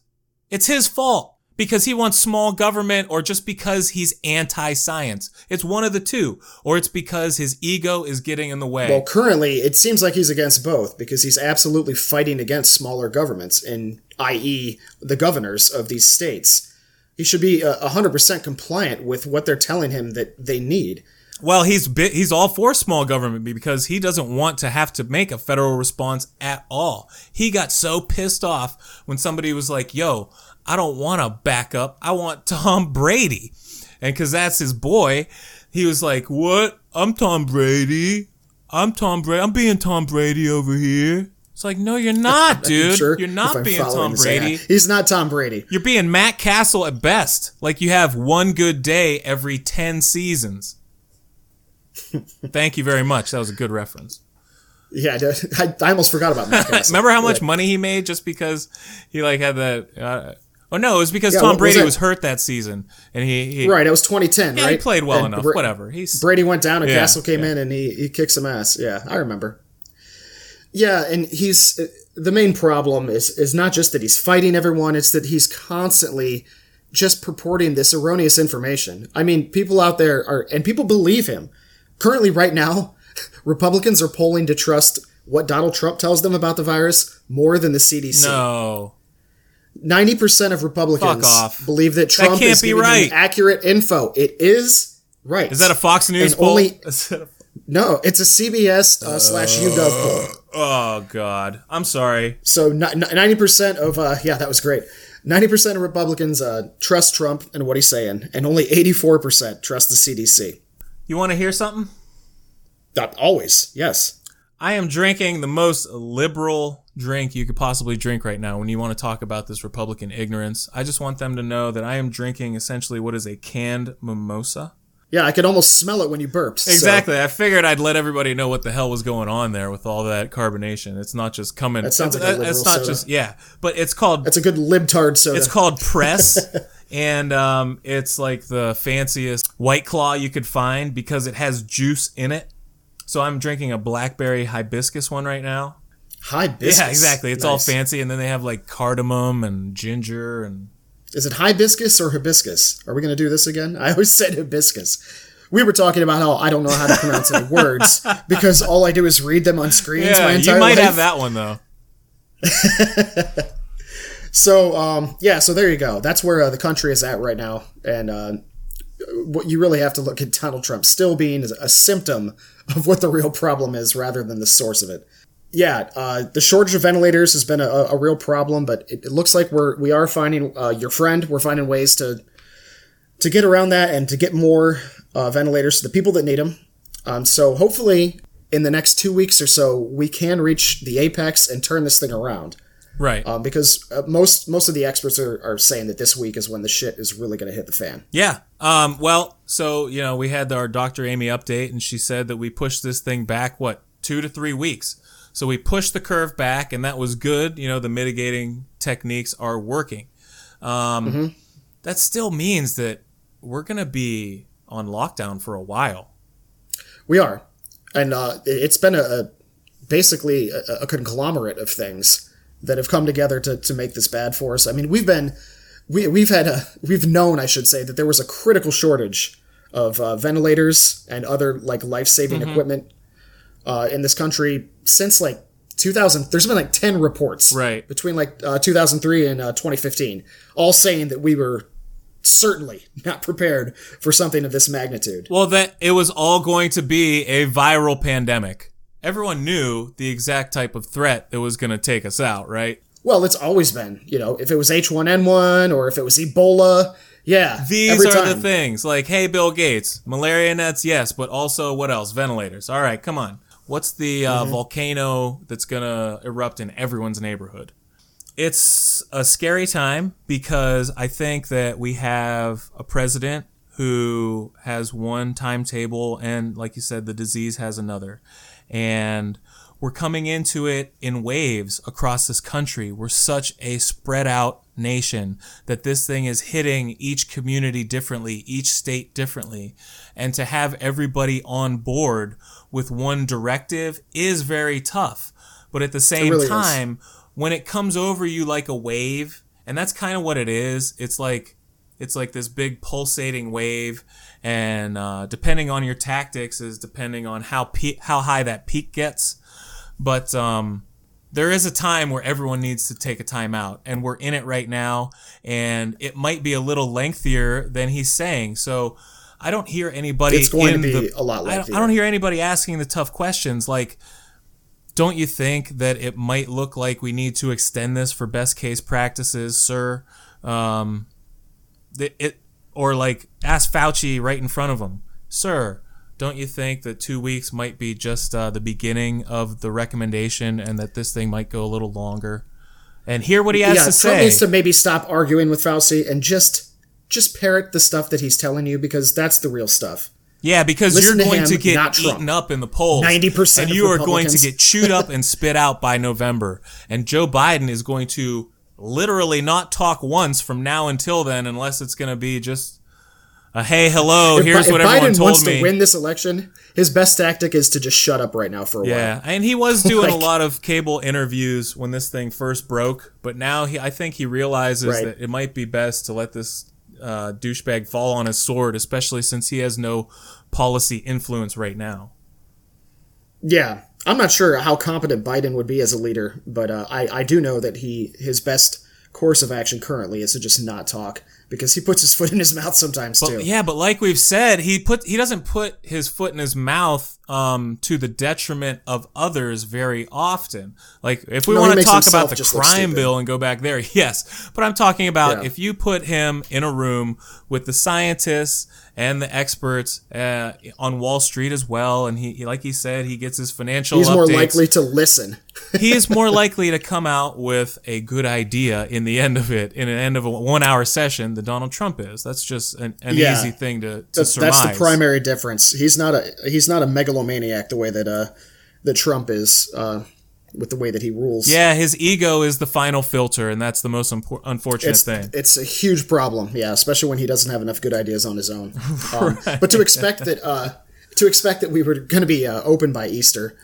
It's his fault because he wants small government or just because he's anti-science. It's one of the two or it's because his ego is getting in the way. Well, currently, it seems like he's against both because he's absolutely fighting against smaller governments, in i.e., the governors of these states. He should be uh, 100% compliant with what they're telling him that they need. Well, he's bi- he's all for small government because he doesn't want to have to make a federal response at all. He got so pissed off when somebody was like, "Yo, I don't want a backup. I want Tom Brady." And cuz that's his boy, he was like, "What? I'm Tom Brady. I'm Tom Brady. I'm being Tom Brady over here." It's like, "No, you're not, dude. Sure, you're not being Tom Brady." ad. He's not Tom Brady. You're being Matt Cassel at best. Like you have one good day every 10 seasons. Thank you very much. That was a good reference. Yeah, I, I almost forgot about Matt Cassel. Remember how much Yeah. money he made just because he like had that uh, Oh no, it was because Yeah, Tom what was Brady was hurt that season and he, he Right, it was 2010, Yeah, right? he played well And enough. Bra- Whatever. He's Brady went down and Yeah, Cassel came in and he, he kicked some ass. Yeah, I remember. Yeah, and he's uh, the main problem is is not just that he's fighting everyone; it's that he's constantly just purporting this erroneous information. I mean, people out there are, and people believe him. Currently, right now, Republicans are polling to trust what Donald Trump tells them about the virus more than the CDC. no. Ninety percent of Republicans believe that Trump is giving right. accurate info. It is right. Is that a Fox News And poll? only- a- No, it's a CBS uh, slash YouGov poll. oh god. I'm sorry. So ninety percent of uh, yeah, that was great. Ninety percent of Republicans uh, trust Trump and what he's saying, and only eighty-four percent trust the CDC. You want to hear something? Always, yes. I am drinking the most liberal drink you could possibly drink right now when you want to talk about this Republican ignorance. I just want them to know that I am drinking essentially what is a canned mimosa. Yeah, I could almost smell it when you burped. so- Exactly. I figured I'd let everybody know what the hell was going on there with all that carbonation. It's not just coming. That sounds it's, like a it's not soda. just yeah, but it's called that's a good libtard soda. it's called press and um, it's like the fanciest white claw you could find because it has juice in it. So I'm drinking a blackberry hibiscus one right now. Hibiscus. Yeah, exactly. It's all fancy, and then they have like cardamom and ginger and Is it hibiscus or hibiscus? Are we going to do this again? I always said hibiscus. We were talking about how I don't know how to pronounce any words because all I do is read them on screens my yeah. entire You might life. have that one though. So, um, yeah, so there you go. That's where uh, the country is at right now. And uh, what you really have to look at Donald Trump still being a symptom of what the real problem is rather than the source of it. Yeah, uh, the shortage of ventilators has been a, a real problem, but it, it, looks like we're we are finding uh, your friend. We're finding ways to to get around that and to get more uh, ventilators to the people that need them. Um, so hopefully, in the next two weeks or so, we can reach the apex and turn this thing around. Right. Um, because uh, most most of the experts are, are saying that this week is when the shit is really going to hit the fan. Yeah. Um, well, so you know, we had our Dr. Amy update, and she said that we pushed this thing back what two to three weeks. So we pushed the curve back, and that was good. You know, the mitigating techniques are working. Um, mm-hmm. That still means that we're going to be on lockdown for a while. We are, and uh, it's been a, a basically a, a, conglomerate of things that have come together to, to make this bad for us. I mean, we've been we we've had a we've known, I should say, that there was a critical shortage of uh, ventilators and other like life saving mm-hmm. equipment uh, in this country since like 2000 there's been like 10 reports right. between like uh, 2003 and uh, 2015 all saying that we were certainly not prepared for something of this magnitude. Well that it was all going to be a viral pandemic. Everyone knew the exact type of threat that was going to take us out right? Well it's always been you know if it was h1n1 or if it was ebola yeah these are time. the things like hey bill gates malaria nets yes but also what else? Ventilators. All right come on What's the uh, mm-hmm. volcano that's gonna erupt in everyone's neighborhood? It's a scary time because I think that we have a president who has one timetable and, like you said, the disease has another. And we're coming into it in waves across this country. We're such a spread out nation that this thing is hitting each community differently, each state differently. And to have everybody on board with one directive is very tough. But at the same really time, is. when it comes over you like a wave, and that's kind of what it is, it's like it's like this big pulsating wave, and uh, depending on your tactics is depending on how pe- how high that peak gets. But um, there is a time where everyone needs to take a time out, and we're in it right now, and it might be a little lengthier than he's saying. So I don't hear anybody. It's going to be the, a lot. I don't, I don't hear anybody asking the tough questions like. Don't you think that it might look like we need to extend this for best case practices, sir? Um, it, it or like ask Fauci right in front of him, sir. Don't you think that two weeks might be just uh, the beginning of the recommendation, and that this thing might go a little longer? And hear what he has yeah, to Trump say. needs to maybe stop arguing with Fauci and just just parrot the stuff that he's telling you because that's the real stuff. Yeah, because Listen you're going to, him, to get eaten up in the polls. 90% And you are going to get chewed up and spit out by November. And Joe Biden is going to literally not talk once from now until then unless it's going to be just a hey, hello, if, here's if what Biden everyone told wants me. to win this election, his best tactic is to just shut up right now for a yeah, while. Yeah, and he was doing like, a lot of cable interviews when this thing first broke, but now he I think he realizes right. that it might be best to let this uh, douchebag fall on his sword, especially since he has no policy influence right now. Yeah, I'm not sure how competent Biden would be as a leader, but uh, I I do know that he his best course of action currently is to just not talk because he puts his foot in his mouth sometimes but, too. Yeah, but like we've said, he put he doesn't put his foot in his mouth um, to the detriment of others very often. Like if we no, want to talk about the crime bill and go back there, yes. But I'm talking about yeah. if you put him in a room with the scientists and the experts uh, on Wall Street as well. And he, he, like he said, he gets his financial. He's updates. more likely to listen. he is more likely to come out with a good idea in the end of it, in an end of a one-hour session, than Donald Trump is. That's just an, an yeah. easy thing to, to that's, surmise. That's the primary difference. He's not a he's not a megalomaniac the way that uh that Trump is. Uh, with the way that he rules. Yeah, his ego is the final filter, and that's the most impor- unfortunate it's, thing. It's a huge problem, yeah, especially when he doesn't have enough good ideas on his own. Um, right. But to expect that, uh, to expect that we were going to be uh, open by Easter,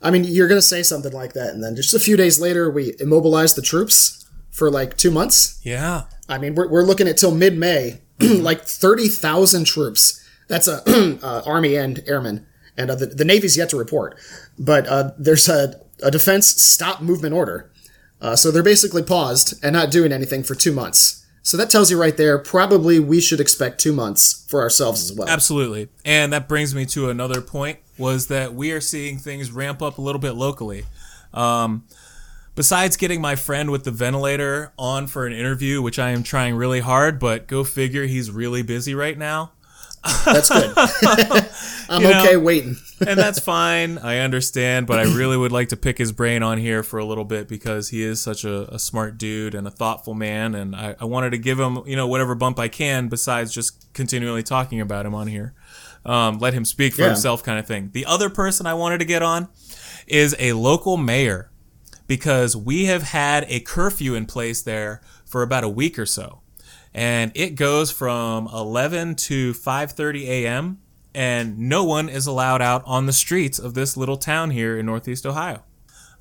I mean, you're going to say something like that, and then just a few days later, we immobilize the troops for like two months. Yeah, I mean, we're, we're looking at till mid May, like thirty thousand troops. That's a uh, army and airmen, and uh, the, the Navy's yet to report. But uh, there's a a defense stop movement order. Uh, so they're basically paused and not doing anything for two months. So that tells you right there, probably we should expect two months for ourselves as well. Absolutely. And that brings me to another point was that we are seeing things ramp up a little bit locally. Um, besides getting my friend with the ventilator on for an interview, which I am trying really hard, but go figure he's really busy right now. That's good. I'm You know, okay waiting. and that's fine. I understand, but I really would like to pick his brain on here for a little bit because he is such a, a smart dude and a thoughtful man, and I, I wanted to give him, you know, whatever bump I can besides just continually talking about him on here. Um, let him speak for Yeah. himself, kind of thing. The other person I wanted to get on is a local mayor because we have had a curfew in place there for about a week or so and it goes from 11 to 5:30 a.m. and no one is allowed out on the streets of this little town here in Northeast Ohio.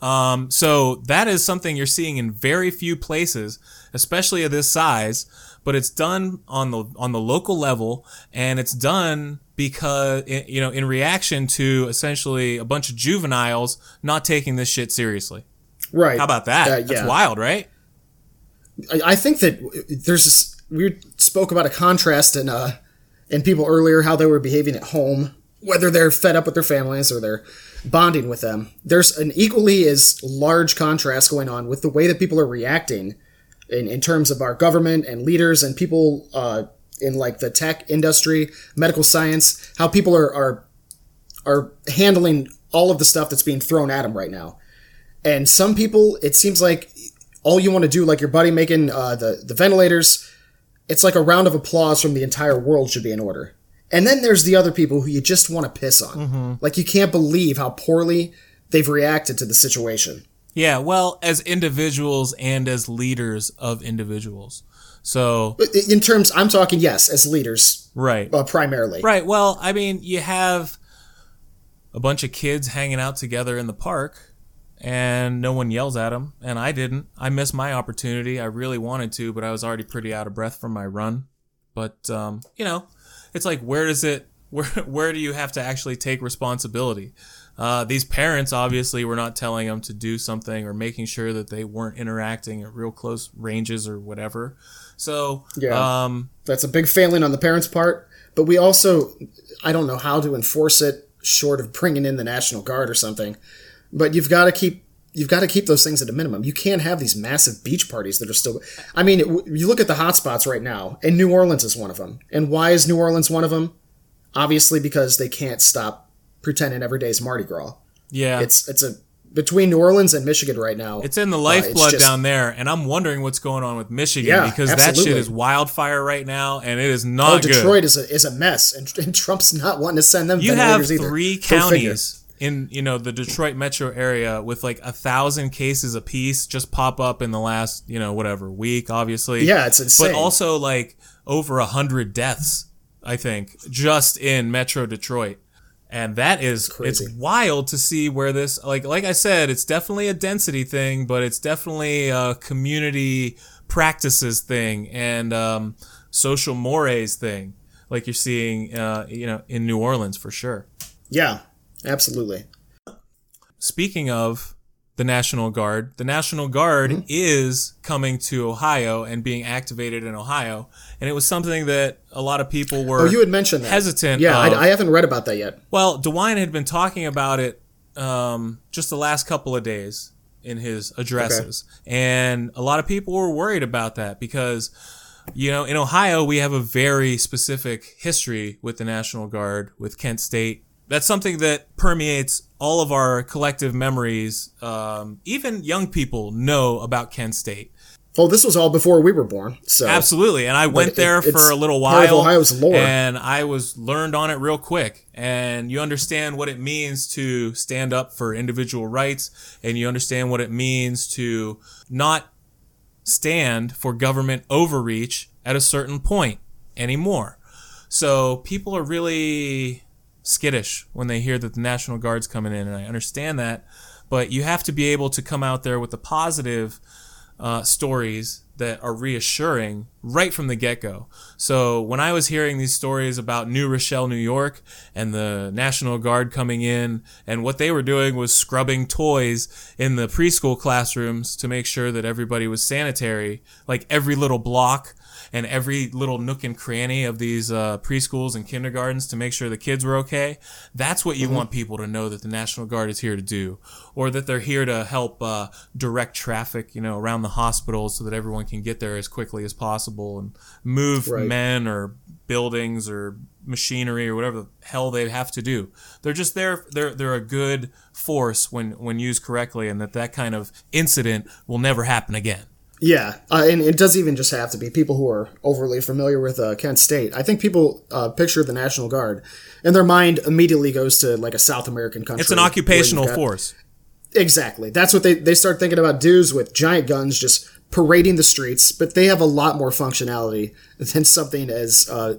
Um, so that is something you're seeing in very few places, especially of this size. But it's done on the on the local level, and it's done because you know in reaction to essentially a bunch of juveniles not taking this shit seriously. Right. How about that? Uh, That's wild, right? I, I think that there's this, we spoke about a contrast in uh in people earlier how they were behaving at home, whether they're fed up with their families or they're bonding with them. There's an equally as large contrast going on with the way that people are reacting in, in terms of our government and leaders and people uh, in like the tech industry, medical science, how people are are are handling all of the stuff that's being thrown at them right now. And some people, it seems like all you want to do, like your buddy making uh, the the ventilators, it's like a round of applause from the entire world should be in order. And then there's the other people who you just want to piss on. Like you can't believe how poorly they've reacted to the situation. Yeah, well, as individuals and as leaders of individuals. So, In terms, I'm talking yes, as leaders right. uh, primarily. Right. Well, I mean, you have a bunch of kids hanging out together in the park and no one yells at them, and I didn't. I missed my opportunity. I really wanted to, but I was already pretty out of breath from my run. But um, you know, it's like where does it where where do you have to actually take responsibility? Uh, these parents obviously were not telling them to do something or making sure that they weren't interacting at real close ranges or whatever. So Yeah. um, That's a big failing on the parents' part. But we also, I don't know how to enforce it short of bringing in the National Guard or something. But you've got to keep. You've got to keep those things at a minimum. You can't have these massive beach parties that are still. I mean, it, you look at the hotspots right now, and New Orleans is one of them. And why is New Orleans one of them? Obviously, because they can't stop pretending every day's Mardi Gras. yeah, It's it's a between New Orleans and Michigan right now. It's in the uh, lifeblood just- down there, and I'm wondering what's going on with Michigan Yeah, because that shit is wildfire right now, and it is Oh, not good. Detroit is a is a mess, and, and Trump's not wanting to send them You have either. three Go counties in you know the Detroit metro area with like a thousand cases a piece just pop up in the last you know whatever week, obviously. Yeah, it's insane. But also like over a hundred deaths, I think, just in Metro Detroit. And that is crazy. it's wild to see where this like like I said, it's definitely a density thing, but it's definitely a community practices thing and um, social mores thing, like you're seeing uh, you know in New Orleans for sure. Yeah, absolutely. Speaking of the National Guard, the National Guard Mm-hmm. is coming to Ohio and being activated in Ohio, and it was something that a lot of people were Oh, you had mentioned that. hesitant. Yeah. I, I haven't read about that yet. Well, DeWine had been talking about it um, just the last couple of days in his addresses, and a lot of people were worried about that because, you know, in Ohio we have a very specific history with the National Guard, with Kent State. That's something that permeates all of our collective memories. Um, even young people know about Kent State. Well, this was all before we were born, so Absolutely, and I went it- there for a little while. Ohio's lore. and I was learned on it real quick. And you understand what it means to stand up for individual rights, and you understand what it means to not stand for government overreach at a certain point anymore. So people are really skittish when they hear that the National Guard's coming in, and I understand that. But you have to be able to come out there with the positive uh, stories that are reassuring right from the get go. So when I was hearing these stories about New Rochelle, New York, and the National Guard coming in, and what they were doing was scrubbing toys in the preschool classrooms to make sure that everybody was sanitary, like every little block. And every little nook and cranny of these uh, preschools and kindergartens to make sure the kids were okay. That's what you want people to know that the National Guard is here to do, or that they're here to help uh, direct traffic, you know, around the hospitals so that everyone can get there as quickly as possible and move Right. men or buildings or machinery or whatever the hell they have to do. They're just there. They're they're a good force when when used correctly, and that that kind of incident will never happen again. Yeah, uh, and it doesn't even just have to be people who are overly familiar with uh, Kent State. I think people uh, picture the National Guard, and their mind immediately goes to like a South American country. It's an occupational got- force. Exactly. That's what they they start thinking about dudes with giant guns just parading the streets, but they have a lot more functionality than something as uh,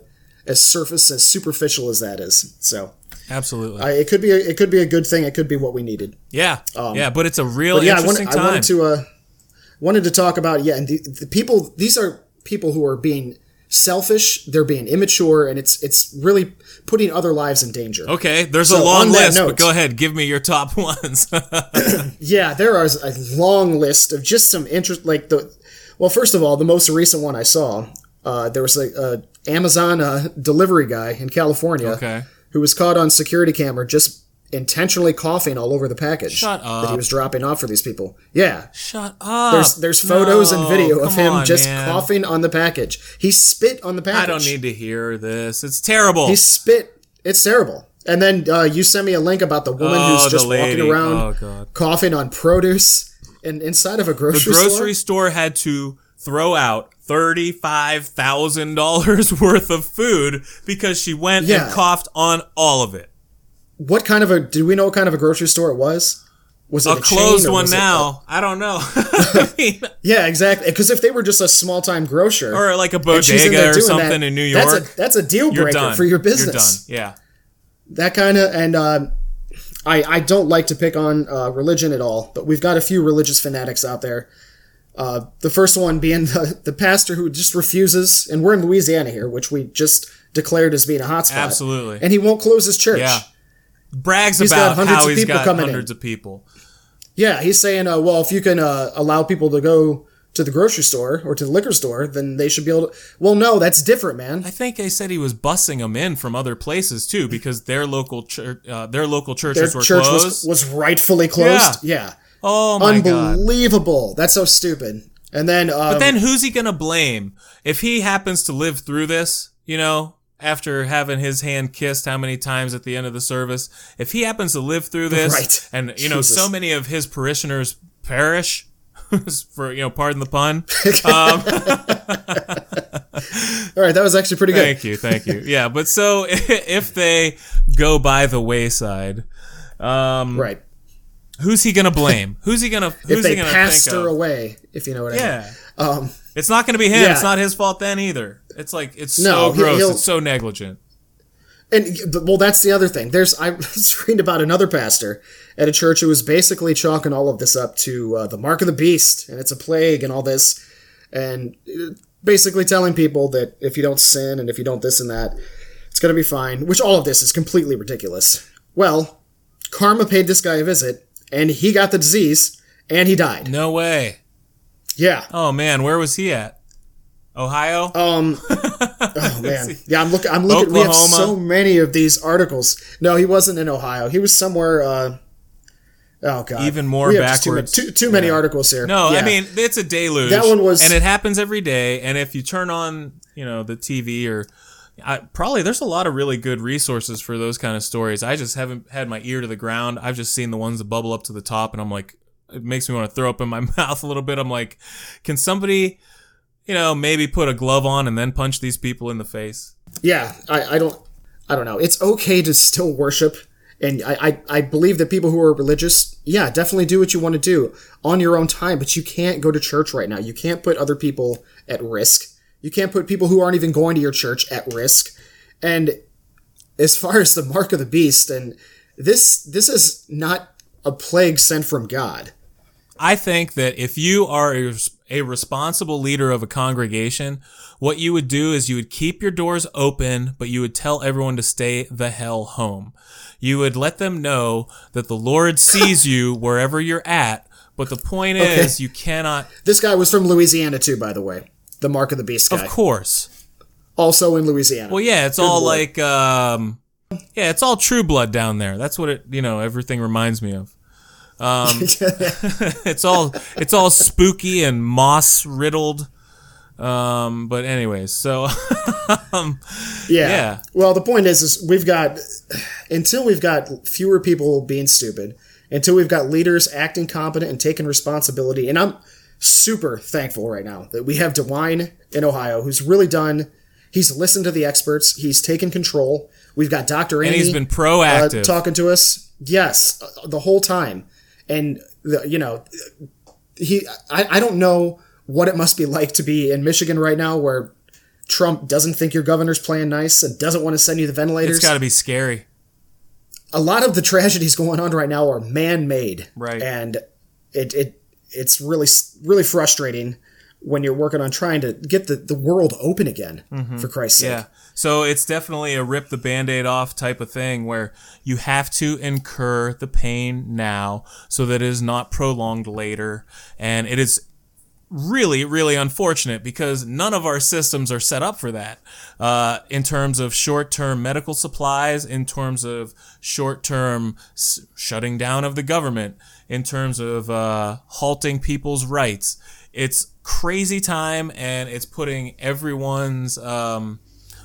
as surface as superficial as that is. So Absolutely. I, it could be a, it could be a good thing. It could be what we needed. yeah. yeah, but it's a real But yeah, I, interesting wanted, I time. wanted to uh, wanted to talk about yeah, and the, the people these are people who are being selfish. They're being immature, and it's it's really putting other lives in danger. okay, there's So, a long list, note- but go ahead, give me your top ones. Yeah, there are a long list of just some interest. Like the, well, first of all, the most recent one I saw, uh, there was a, a Amazon uh, delivery guy in California Okay. who was caught on security camera just intentionally coughing all over the package Shut that he was dropping off for these people. Yeah, Shut up. there's there's photos and video of him on, just man. coughing on the package. He spit on the package. I don't need to hear this. It's terrible. He spit. It's terrible. And then uh, you sent me a link about the woman Oh, who's just walking around Oh, coughing on produce and inside of a grocery store. the grocery, grocery store. store had to throw out $35,000 worth of food because she went Yeah. and coughed on all of it. What kind of a? Do we know what kind of a grocery store it was? Was it A a, closed one now. I don't know. I mean, yeah, exactly. Because if they were just a small time grocer or like a bodega or something that, in New that's York. a, that's a deal breaker for your business. You're done. Yeah. That kind of and uh, I I don't like to pick on uh, religion at all, but we've got a few religious fanatics out there. Uh, the first one being the, the pastor who just refuses, and we're in Louisiana here, which we just declared as being a hotspot. Absolutely. And he won't close his church. Yeah. Brags He's got about hundreds how of he's people got coming in. hundreds of people. Yeah, he's saying, uh, well, if you can uh, allow people to go to the grocery store or to the liquor store, then they should be able to. Well, no, that's different, man. I think they said he was bussing them in from other places too because their local church, uh, their local Their churches were church closed. was, was rightfully closed. Yeah. oh my god! Unbelievable. That's so stupid. And then, um, But then who's he gonna blame if he happens to live through this? You know, after having his hand kissed how many times at the end of the service, if he happens to live through this, Right. and you know, Jesus. so many of his parishioners perish. for you know, pardon the pun. Um, all right, that was actually pretty good. Thank you, thank you. Yeah, but so if they go by the wayside, um, Right. who's he gonna blame? Who's he gonna? Who's If they he gonna passed her of? away, if you know what I mean. Yeah, Um, it's not gonna be him. Yeah. It's not his fault then either. It's like it's No, so he- gross. It's so negligent. and well, that's the other thing. There's I was reading about another pastor at a church who was basically chalking all of this up to uh, the mark of the beast, and it's a plague and all this, and uh, basically telling people that if you don't sin and if you don't this and that, it's gonna be fine. Which all of this is completely ridiculous. Well, karma paid this guy a visit, and he got the disease, and he died. No way. Yeah. Oh man, where was he at? Ohio. Um. Oh man. Yeah, I'm looking. I'm looking. We have so many of these articles. No, he wasn't in Ohio. He was somewhere. Uh, oh god. Even more we have too ma- backwards. Too, too many articles here. No, Yeah. I mean it's a deluge. That one was- and it happens every day. And if you turn on, you know, the TV or I, probably there's a lot of really good resources for those kind of stories. I just haven't had my ear to the ground. I've just seen the ones that bubble up to the top, and I'm like, it makes me want to throw up in my mouth a little bit. I'm like, can somebody, you know, maybe put a glove on and then punch these people in the face? Yeah. I, I don't. I don't know. It's okay to still worship, and I, I I believe that people who are religious, yeah, definitely do what you want to do on your own time. But you can't go to church right now. You can't put other people at risk. You can't put people who aren't even going to your church at risk. And as far as the mark of the beast, and this this is not a plague sent from God. I think that if you are a, a responsible leader of a congregation, what you would do is you would keep your doors open, but you would tell everyone to stay the hell home. You would let them know that the Lord sees you wherever you're at, but the point is you cannot This guy was from Louisiana too, by the way. the Mark of the Beast guy. Of course. Also in Louisiana. Well, yeah, it's all Lord. like, um, yeah, it's all True Blood down there. That's what it, you know, everything reminds me of. Um, it's all, it's all spooky and moss riddled. Um, but anyways, so, um, Yeah. Yeah. Well, the point is, is we've got until we've got fewer people being stupid, until we've got leaders acting competent and taking responsibility, and I'm super thankful right now that we have DeWine in Ohio, who's really done. He's listened to the experts. He's taken control. We've got Dr. Andy. and he's been uh, proactive. talking to us. Yes, uh, the whole time, and the, you know, he. I, I don't know what it must be like to be in Michigan right now, where Trump doesn't think your governor's playing nice and doesn't want to send you the ventilators. it's got to be scary. a lot of the tragedies going on right now are man-made, Right. And it it it's really really frustrating when you're working on trying to get the, the world open again. For Christ's sake, Mm-hmm. Yeah. So it's definitely a rip the band aid off type of thing where you have to incur the pain now so that it is not prolonged later. And it is really, really unfortunate because none of our systems are set up for that. Uh, in terms of short term medical supplies, in terms of short term s- shutting down of the government, in terms of uh, halting people's rights. It's crazy time and it's putting everyone's um,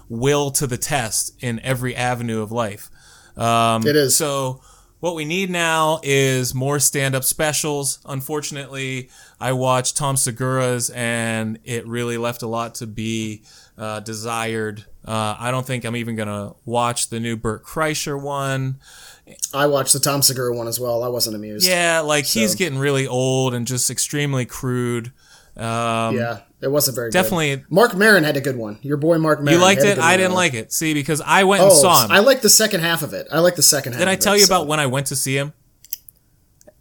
will to the test in every avenue of life. Um, It is. So what we need now is more stand-up specials. Unfortunately, I watched Tom Segura's and it really left a lot to be uh, desired. Uh, I don't think I'm even gonna watch the new Bert Kreischer one. I watched the Tom Segura one as well. I wasn't amused. Yeah, like he's getting really old and just extremely crude. Um, yeah, it wasn't very definitely- Good. Marc Maron had a good one. Your boy Marc. You liked it? I didn't like it. See, because I went and Oh, saw him. I like the second half of it. I like the second half. Did I tell it, you so- about when I went to see him?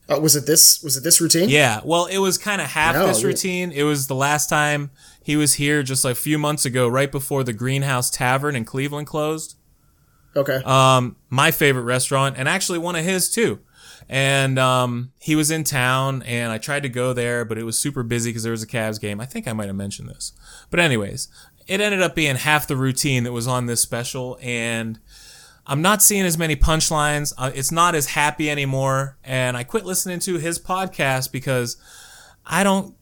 Uh, was it this? Was it this routine? Yeah, well, it was kind of half No, this routine. It was the last time he was here, just like a few months ago, right before the Greenhouse Tavern in Cleveland closed. Okay. Um, my favorite restaurant, and actually one of his too. And um, he was in town, and I tried to go there, but it was super busy because there was a Cavs game. I think I might have mentioned this, but anyways, it ended up being half the routine that was on this special, and I'm not seeing as many punchlines. Uh, it's not as happy anymore, and I quit listening to his podcast because I don't.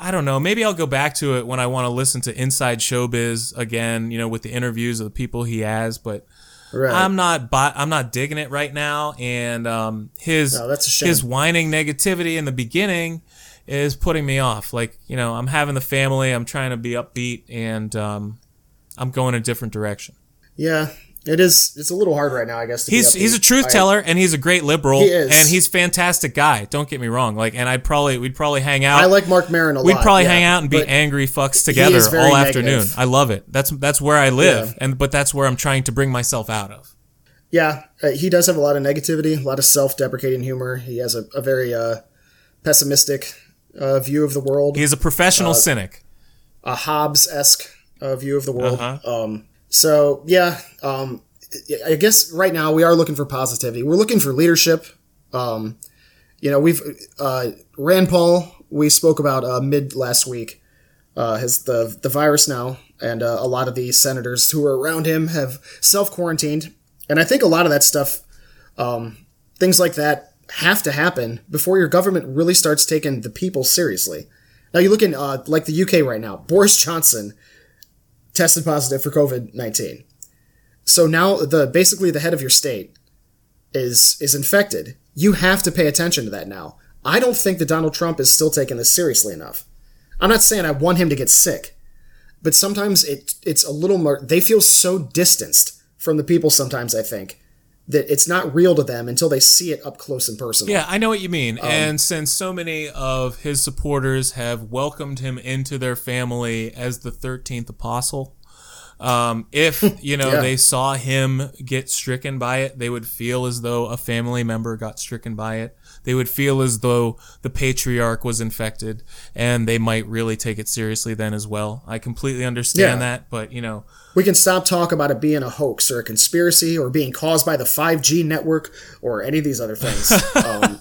I don't know. Maybe I'll go back to it when I want to listen to Inside Showbiz again. You know, with the interviews of the people he has, but. Right. I'm not I'm not digging it right now, and um, his No, that's a shame. his whining negativity in the beginning is putting me off. Like you know, I'm having the family, I'm trying to be upbeat, and um, I'm going a different direction. yeah, it is. It's a little hard right now, I guess. To be He's he's a truth I- teller, and he's a great liberal, He is. and he's a fantastic guy. Don't get me wrong. Like, and I'd probably we'd probably hang out. I like Marc Maron a lot. We'd probably yeah, hang out and be angry fucks together all negative. afternoon. I love it. That's that's where I live, Yeah. and but that's where I'm trying to bring myself out of. Yeah, uh, he does have a lot of negativity, a lot of self-deprecating humor. He has a, a very uh, pessimistic uh, view of the world, He's a professional Uh, cynic. a Hobbes-esque uh, view of the world. Uh-huh. Um, so yeah, um, I guess right now we are looking for positivity. We're looking for leadership. Um, you know, we've uh, Rand Paul. We spoke about uh, mid last week. Uh, has the the virus now, and uh, a lot of the senators who are around him have self quarantined, and I think a lot of that stuff, um, things like that, have to happen before your government really starts taking the people seriously. Now you look in uh, like the UK right now. Boris Johnson tested positive for COVID nineteen. So now the basically the head of your state is is infected. You have to pay attention to that now. I don't think that Donald Trump is still taking this seriously enough. I'm not saying I want him to get sick, but sometimes it it's a little more. They feel so distanced from the people. Sometimes I think that it's not real to them until they see it up close and personal. Yeah, I know what you mean. Um, and since so many of his supporters have welcomed him into their family as the 13th apostle, um, if, you know, Yeah. they saw him get stricken by it, they would feel as though a family member got stricken by it. They would feel as though the patriarch was infected and they might really take it seriously then as well. I completely understand Yeah. that, but, you know, We can stop talk about it being a hoax or a conspiracy or being caused by the 5G network or any of these other things. um,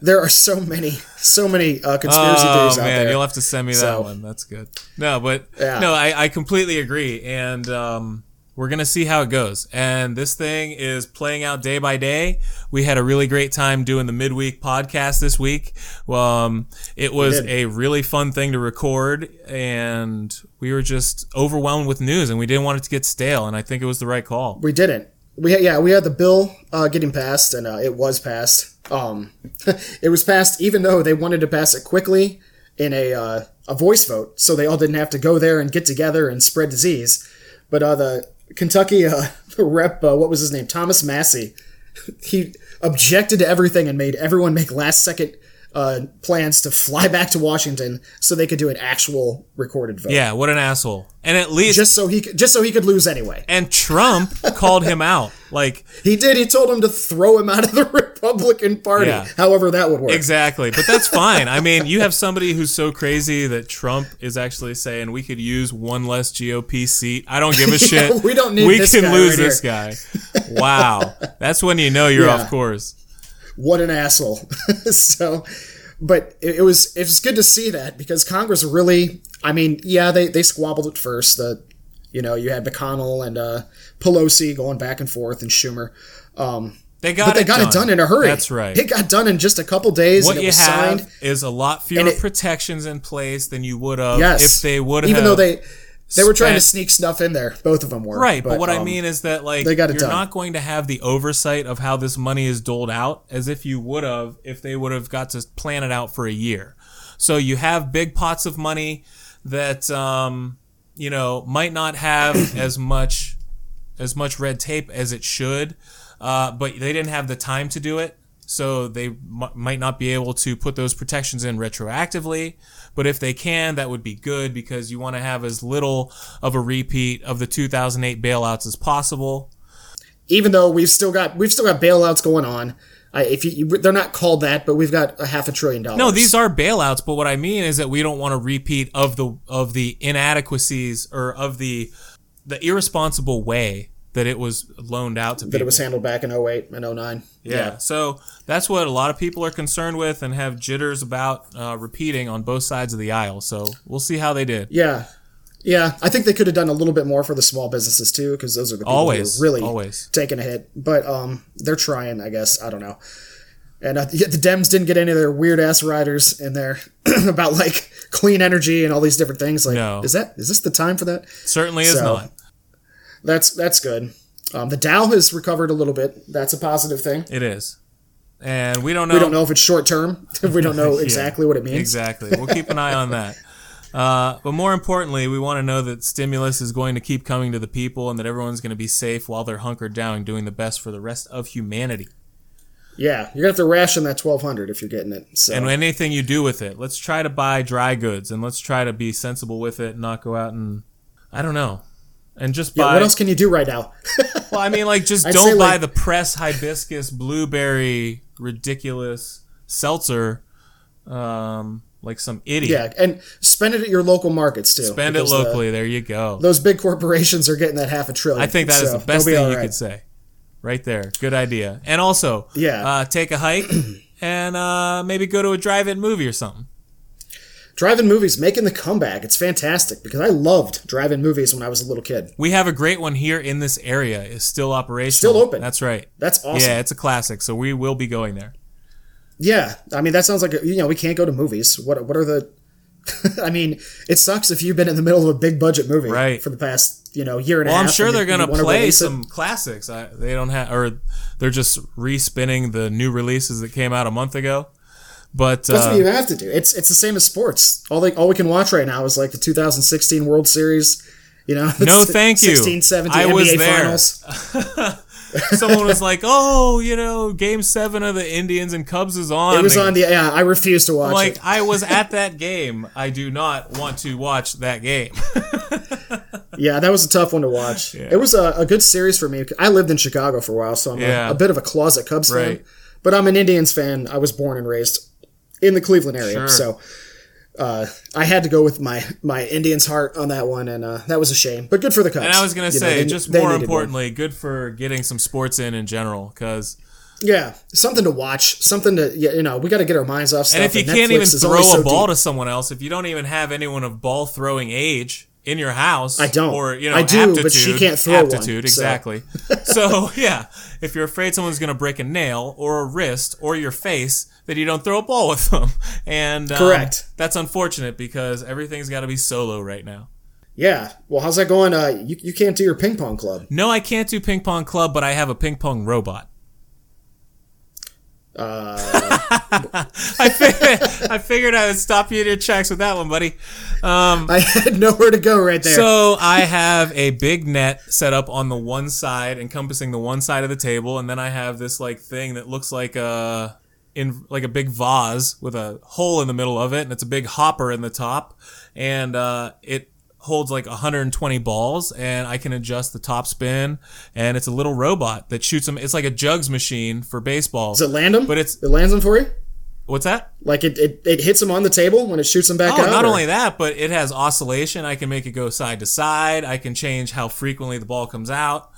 there are so many, so many uh, conspiracy Oh theories out man, there. you'll have to send me that one. That's good. No, but Yeah. no, I, I completely agree, and um, we're gonna see how it goes. And this thing is playing out day by day. We had a really great time doing the midweek podcast this week. Um, it was a really fun thing to record, and we were just overwhelmed with news, and we didn't want it to get stale. And I think it was the right call. We didn't. We had, yeah, we had the bill uh, getting passed, and uh, it was passed. Um, it was passed even though they wanted to pass it quickly in a uh, a voice vote, so they all didn't have to go there and get together and spread disease. But uh, the Kentucky uh, rep, uh, what was his name, Thomas Massie, he objected to everything and made everyone make last second uh, plans to fly back to Washington so they could do an actual recorded vote. Yeah, what an asshole! And at least, Just so he could, just so he could lose anyway. and Trump called him out. Like He did. He told him to throw him out of the Republican Party. Yeah. However, that would work. Exactly, but that's fine. I mean, you have somebody who's so crazy that Trump is actually saying we could use one less GOP seat. I don't give a shit. we don't need We can lose right this guy. Wow, that's when you know you're Yeah. off course. What an asshole. so, but it, it was it was good to see that because Congress really. I mean, yeah, they they squabbled at first. The you know you had McConnell and uh, Pelosi going back and forth and Schumer. Um, They got but they it got done. it done in a hurry. That's right. It got done in just a couple days. what and it you was have signed. is a lot fewer it- protections in place than you would have Yes, if they would have. even though they they were trying to sneak stuff in there. Both of them were Right, but, what I um, mean is that like they got it you're done. not going to have the oversight of how this money is doled out as if you would have if they would have got to plan it out for a year. So you have big pots of money that um, you know might not have as much as much red tape as it should, uh, but they didn't have the time to do it. So they m- might not be able to put those protections in retroactively. But if they can, that would be good because you want to have as little of a repeat of the 2008 bailouts as possible. even though we've still got we've still got bailouts going on. I, if you, you- they're not called that, but we've got a half a trillion dollars. No, these are bailouts, but what I mean is that we don't want a repeat of the of the inadequacies or of the the irresponsible way that it was loaned out to that people. it was handled back in 08 and 09. Yeah. So that's what a lot of people are concerned with and have jitters about uh, repeating on both sides of the aisle. So we'll see how they did. yeah, yeah. I think they could have done a little bit more for the small businesses too, because those are the people Always, who are really always. taking a hit. But um, they're trying, I guess. I don't know. And uh, the Dems didn't get any of their weird ass riders in there about like clean energy and all these different things. Like, No. is that is this the time for that? Certainly is not. That's that's good. Um, the Dow has recovered a little bit. That's a positive thing. It is. And we don't know. We don't know if it's short term. we don't know exactly what it means. Exactly. We'll keep an eye on that. Uh, but more importantly, we want to know that stimulus is going to keep coming to the people and that everyone's going to be safe while they're hunkered down doing the best for the rest of humanity. Yeah, you're gonna have to ration that twelve hundred if you're getting it. So And anything you do with it, let's try to buy dry goods and let's try to be sensible with it and not go out and, I don't know. And just buy. yeah, what else can you do right now? Well, I mean, like, just don't buy like- the press hibiscus blueberry ridiculous seltzer, um, like some idiot. yeah, and spend it at your local markets too. Spend it uh, locally. there you go. those big corporations are getting that half a trillion. I think that is so the best be thing all you could say. Right there. Good idea. And also, Yeah. uh, take a hike and uh, maybe go to a drive-in movie or something. Drive-in movies making the comeback. It's fantastic because I loved drive-in movies when I was a little kid. We have a great one here in this area. It's still operational. Still open. That's right. That's awesome. Yeah, it's a classic. So we will be going there. Yeah, I mean that sounds like you know we can't go to movies. What what are the? I mean, it sucks if you've been in the middle of a big budget movie Right. for the past you know year and Well, a half. Well, I'm sure they're gonna play release it. some classics. I, they don't have, or they're just respinning the new releases that came out a month ago. But That's uh, what you have to do. It's it's the same as sports. All they all we can watch right now is like the 2016 World Series. You know, No, thank you. 16, 17 I NBA was there. finals. someone was like, "Oh, you know, Game Seven of the Indians and Cubs is on." It was And on the yeah. I refuse to watch like it. I was at that game. I do not want to watch that game. Yeah, that was a tough one to watch. It was a, a good series for me. I lived in Chicago for a while, so I'm Yeah. a, a bit of a closet Cubs Right. fan. But I'm an Indians fan. I was born and raised in the Cleveland area, Sure. so uh, I had to go with my my Indians heart on that one, and uh, that was a shame. But good for the Cubs. And I was gonna You know, say, they- just more needed one. importantly, good for getting some sports in in general. Because Yeah, something to watch, something to you know, we got to get our minds off stuff. And if you and can't even throw a so ball deep. to someone else, if you don't even have anyone of ball throwing age in your house, I don't. or you know, I do, aptitude, but she can't throw one, aptitude, so. exactly. so yeah, if you're afraid someone's going to break a nail or a wrist or your face, then you don't throw a ball with them. And um, Correct. That's unfortunate because everything's got to be solo right now. yeah, well, how's that going? Uh, you you can't do your ping pong club. No, I can't do ping pong club, but I have a ping pong robot. Uh, I, figured, I figured I would stop you in your tracks with that one, buddy. Um, I had nowhere to go right there. So I have a big net set up on the one side, encompassing the one side of the table, and then I have this like thing that looks like a in like a big vase with a hole in the middle of it, and it's a big hopper in the top, and uh, it holds like 120 balls, and I can adjust the top spin, and it's a little robot that shoots them. It's like a jugs machine for baseball. Does it land them? But it's it lands them for you. what's that? Like it, it, it hits them on the table when it shoots them back Oh, out. not or- only that, but it has oscillation. I can make it go side to side. I can change how frequently the ball comes out.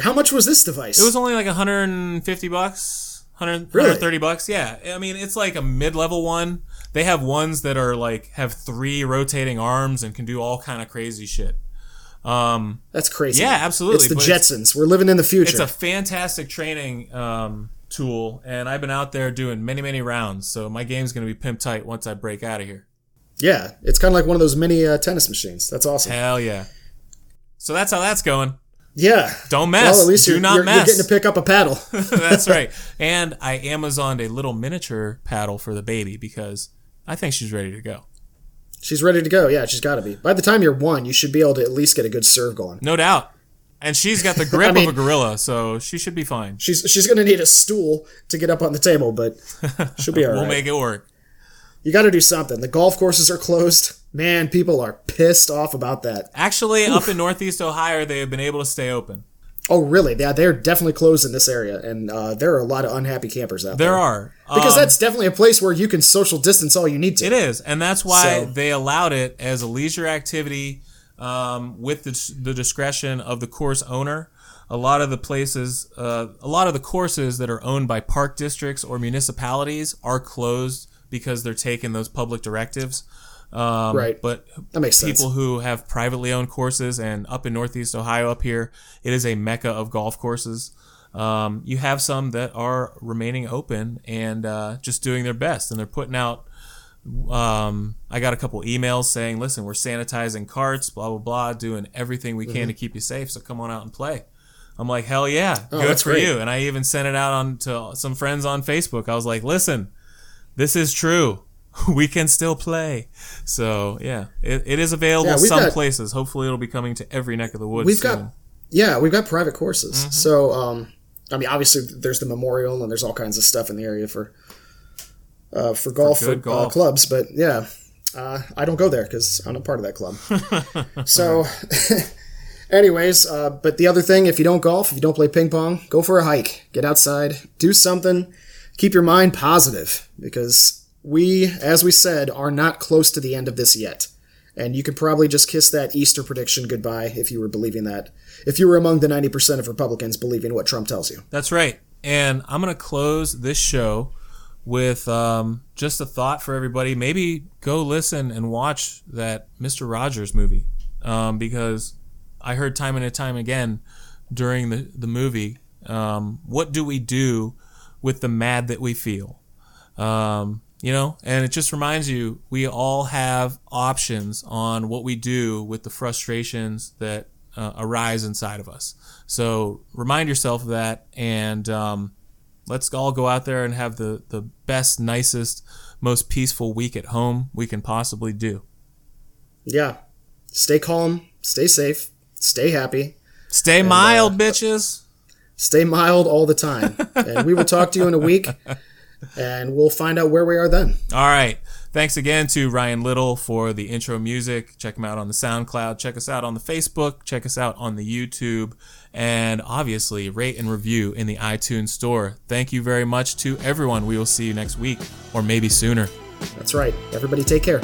How much was this device? It was only like 150 bucks, 100, Really? 130 bucks. Yeah, I mean it's like a mid-level one. They have ones that are like have three rotating arms and can do all kind of crazy shit. Um, That's crazy. Yeah, absolutely, It's the but it's- Jetsons. We're living in the future. it's a fantastic training um, tool, and I've been out there doing many, many rounds. So my game's gonna be pimp tight once I break out of here. yeah, it's kind of like one of those mini uh, tennis machines. That's awesome. Hell yeah! So that's how that's going. Yeah. Don't mess. Well, at least Do you're, not you're, mess. you're getting to pick up a paddle. That's right. And I Amazoned a little miniature paddle for the baby because I think she's ready to go. she's ready to go. Yeah, she's got to be. By the time you're one, you should be able to at least get a good serve going. No doubt. And she's got the grip I mean- of a gorilla, so she should be fine. She's she's going to need a stool to get up on the table, but she'll be all right. We'll make it work. You got to do something. The golf courses are closed. Man, people are pissed off about that. Actually, up in Northeast Ohio, they have been able to stay open. Oh, really? Yeah, they're definitely closed in this area, and uh, there are a lot of unhappy campers out there. There are. because Um, that's definitely a place where you can social distance all you need to. It is, and that's why So- they allowed it as a leisure activity um, with the, the discretion of the course owner. A lot of the places, uh, a lot of the courses that are owned by park districts or municipalities are closed because they're taking those public directives. Um, Right. But That makes sense. people who have privately owned courses and up in Northeast Ohio, up here, it is a mecca of golf courses. Um, you have some that are remaining open and uh, just doing their best, and they're putting out. Um, I got a couple emails saying, "Listen, we're sanitizing carts, blah blah blah, doing everything we Mm-hmm. can to keep you safe. So come on out and play." I'm like, "Hell yeah, good Oh, that's for great. you!" And I even sent it out on to some friends on Facebook. I was like, "Listen, this is true. We can still play." So yeah, it, it is available Yeah, some got- places. Hopefully, it'll be coming to every neck of the woods. We've soon. got yeah, we've got private courses. Mm-hmm. So um, I mean, obviously there's the memorial and there's all kinds of stuff in the area for uh, for golf for, good Uh, golf. clubs. But yeah, uh, I don't go there because I'm not part of that club. so. Anyways, uh, but the other thing, if you don't golf, if you don't play ping pong, go for a hike, get outside, do something, keep your mind positive because we, as we said, are not close to the end of this yet. And you could probably just kiss that Easter prediction goodbye if you were believing that. If you were among the 90% of Republicans believing what Trump tells you. That's right. And I'm going to close this show with um, just a thought for everybody. Maybe go listen and watch that Mr. Rogers movie um, because I heard time and time again during the, the movie um, what do we do with the mad that we feel? Um, you know, and it just reminds you we all have options on what we do with the frustrations that uh, arise inside of us. So remind yourself of that, and um, let's all go out there and have the the best, nicest, most peaceful week at home we can possibly do. Yeah. Stay calm, stay safe, stay happy, Stay mild, bitches. Stay mild all the time. and we will talk to you in a week and we'll find out where we are then. All right. Thanks again to Ryan Little for the intro music. Check him out on the SoundCloud. Check us out on the Facebook. Check us out on the YouTube. And obviously, rate and review in the iTunes store. Thank you very much to everyone. We will see you next week or maybe sooner. That's right. Everybody take care.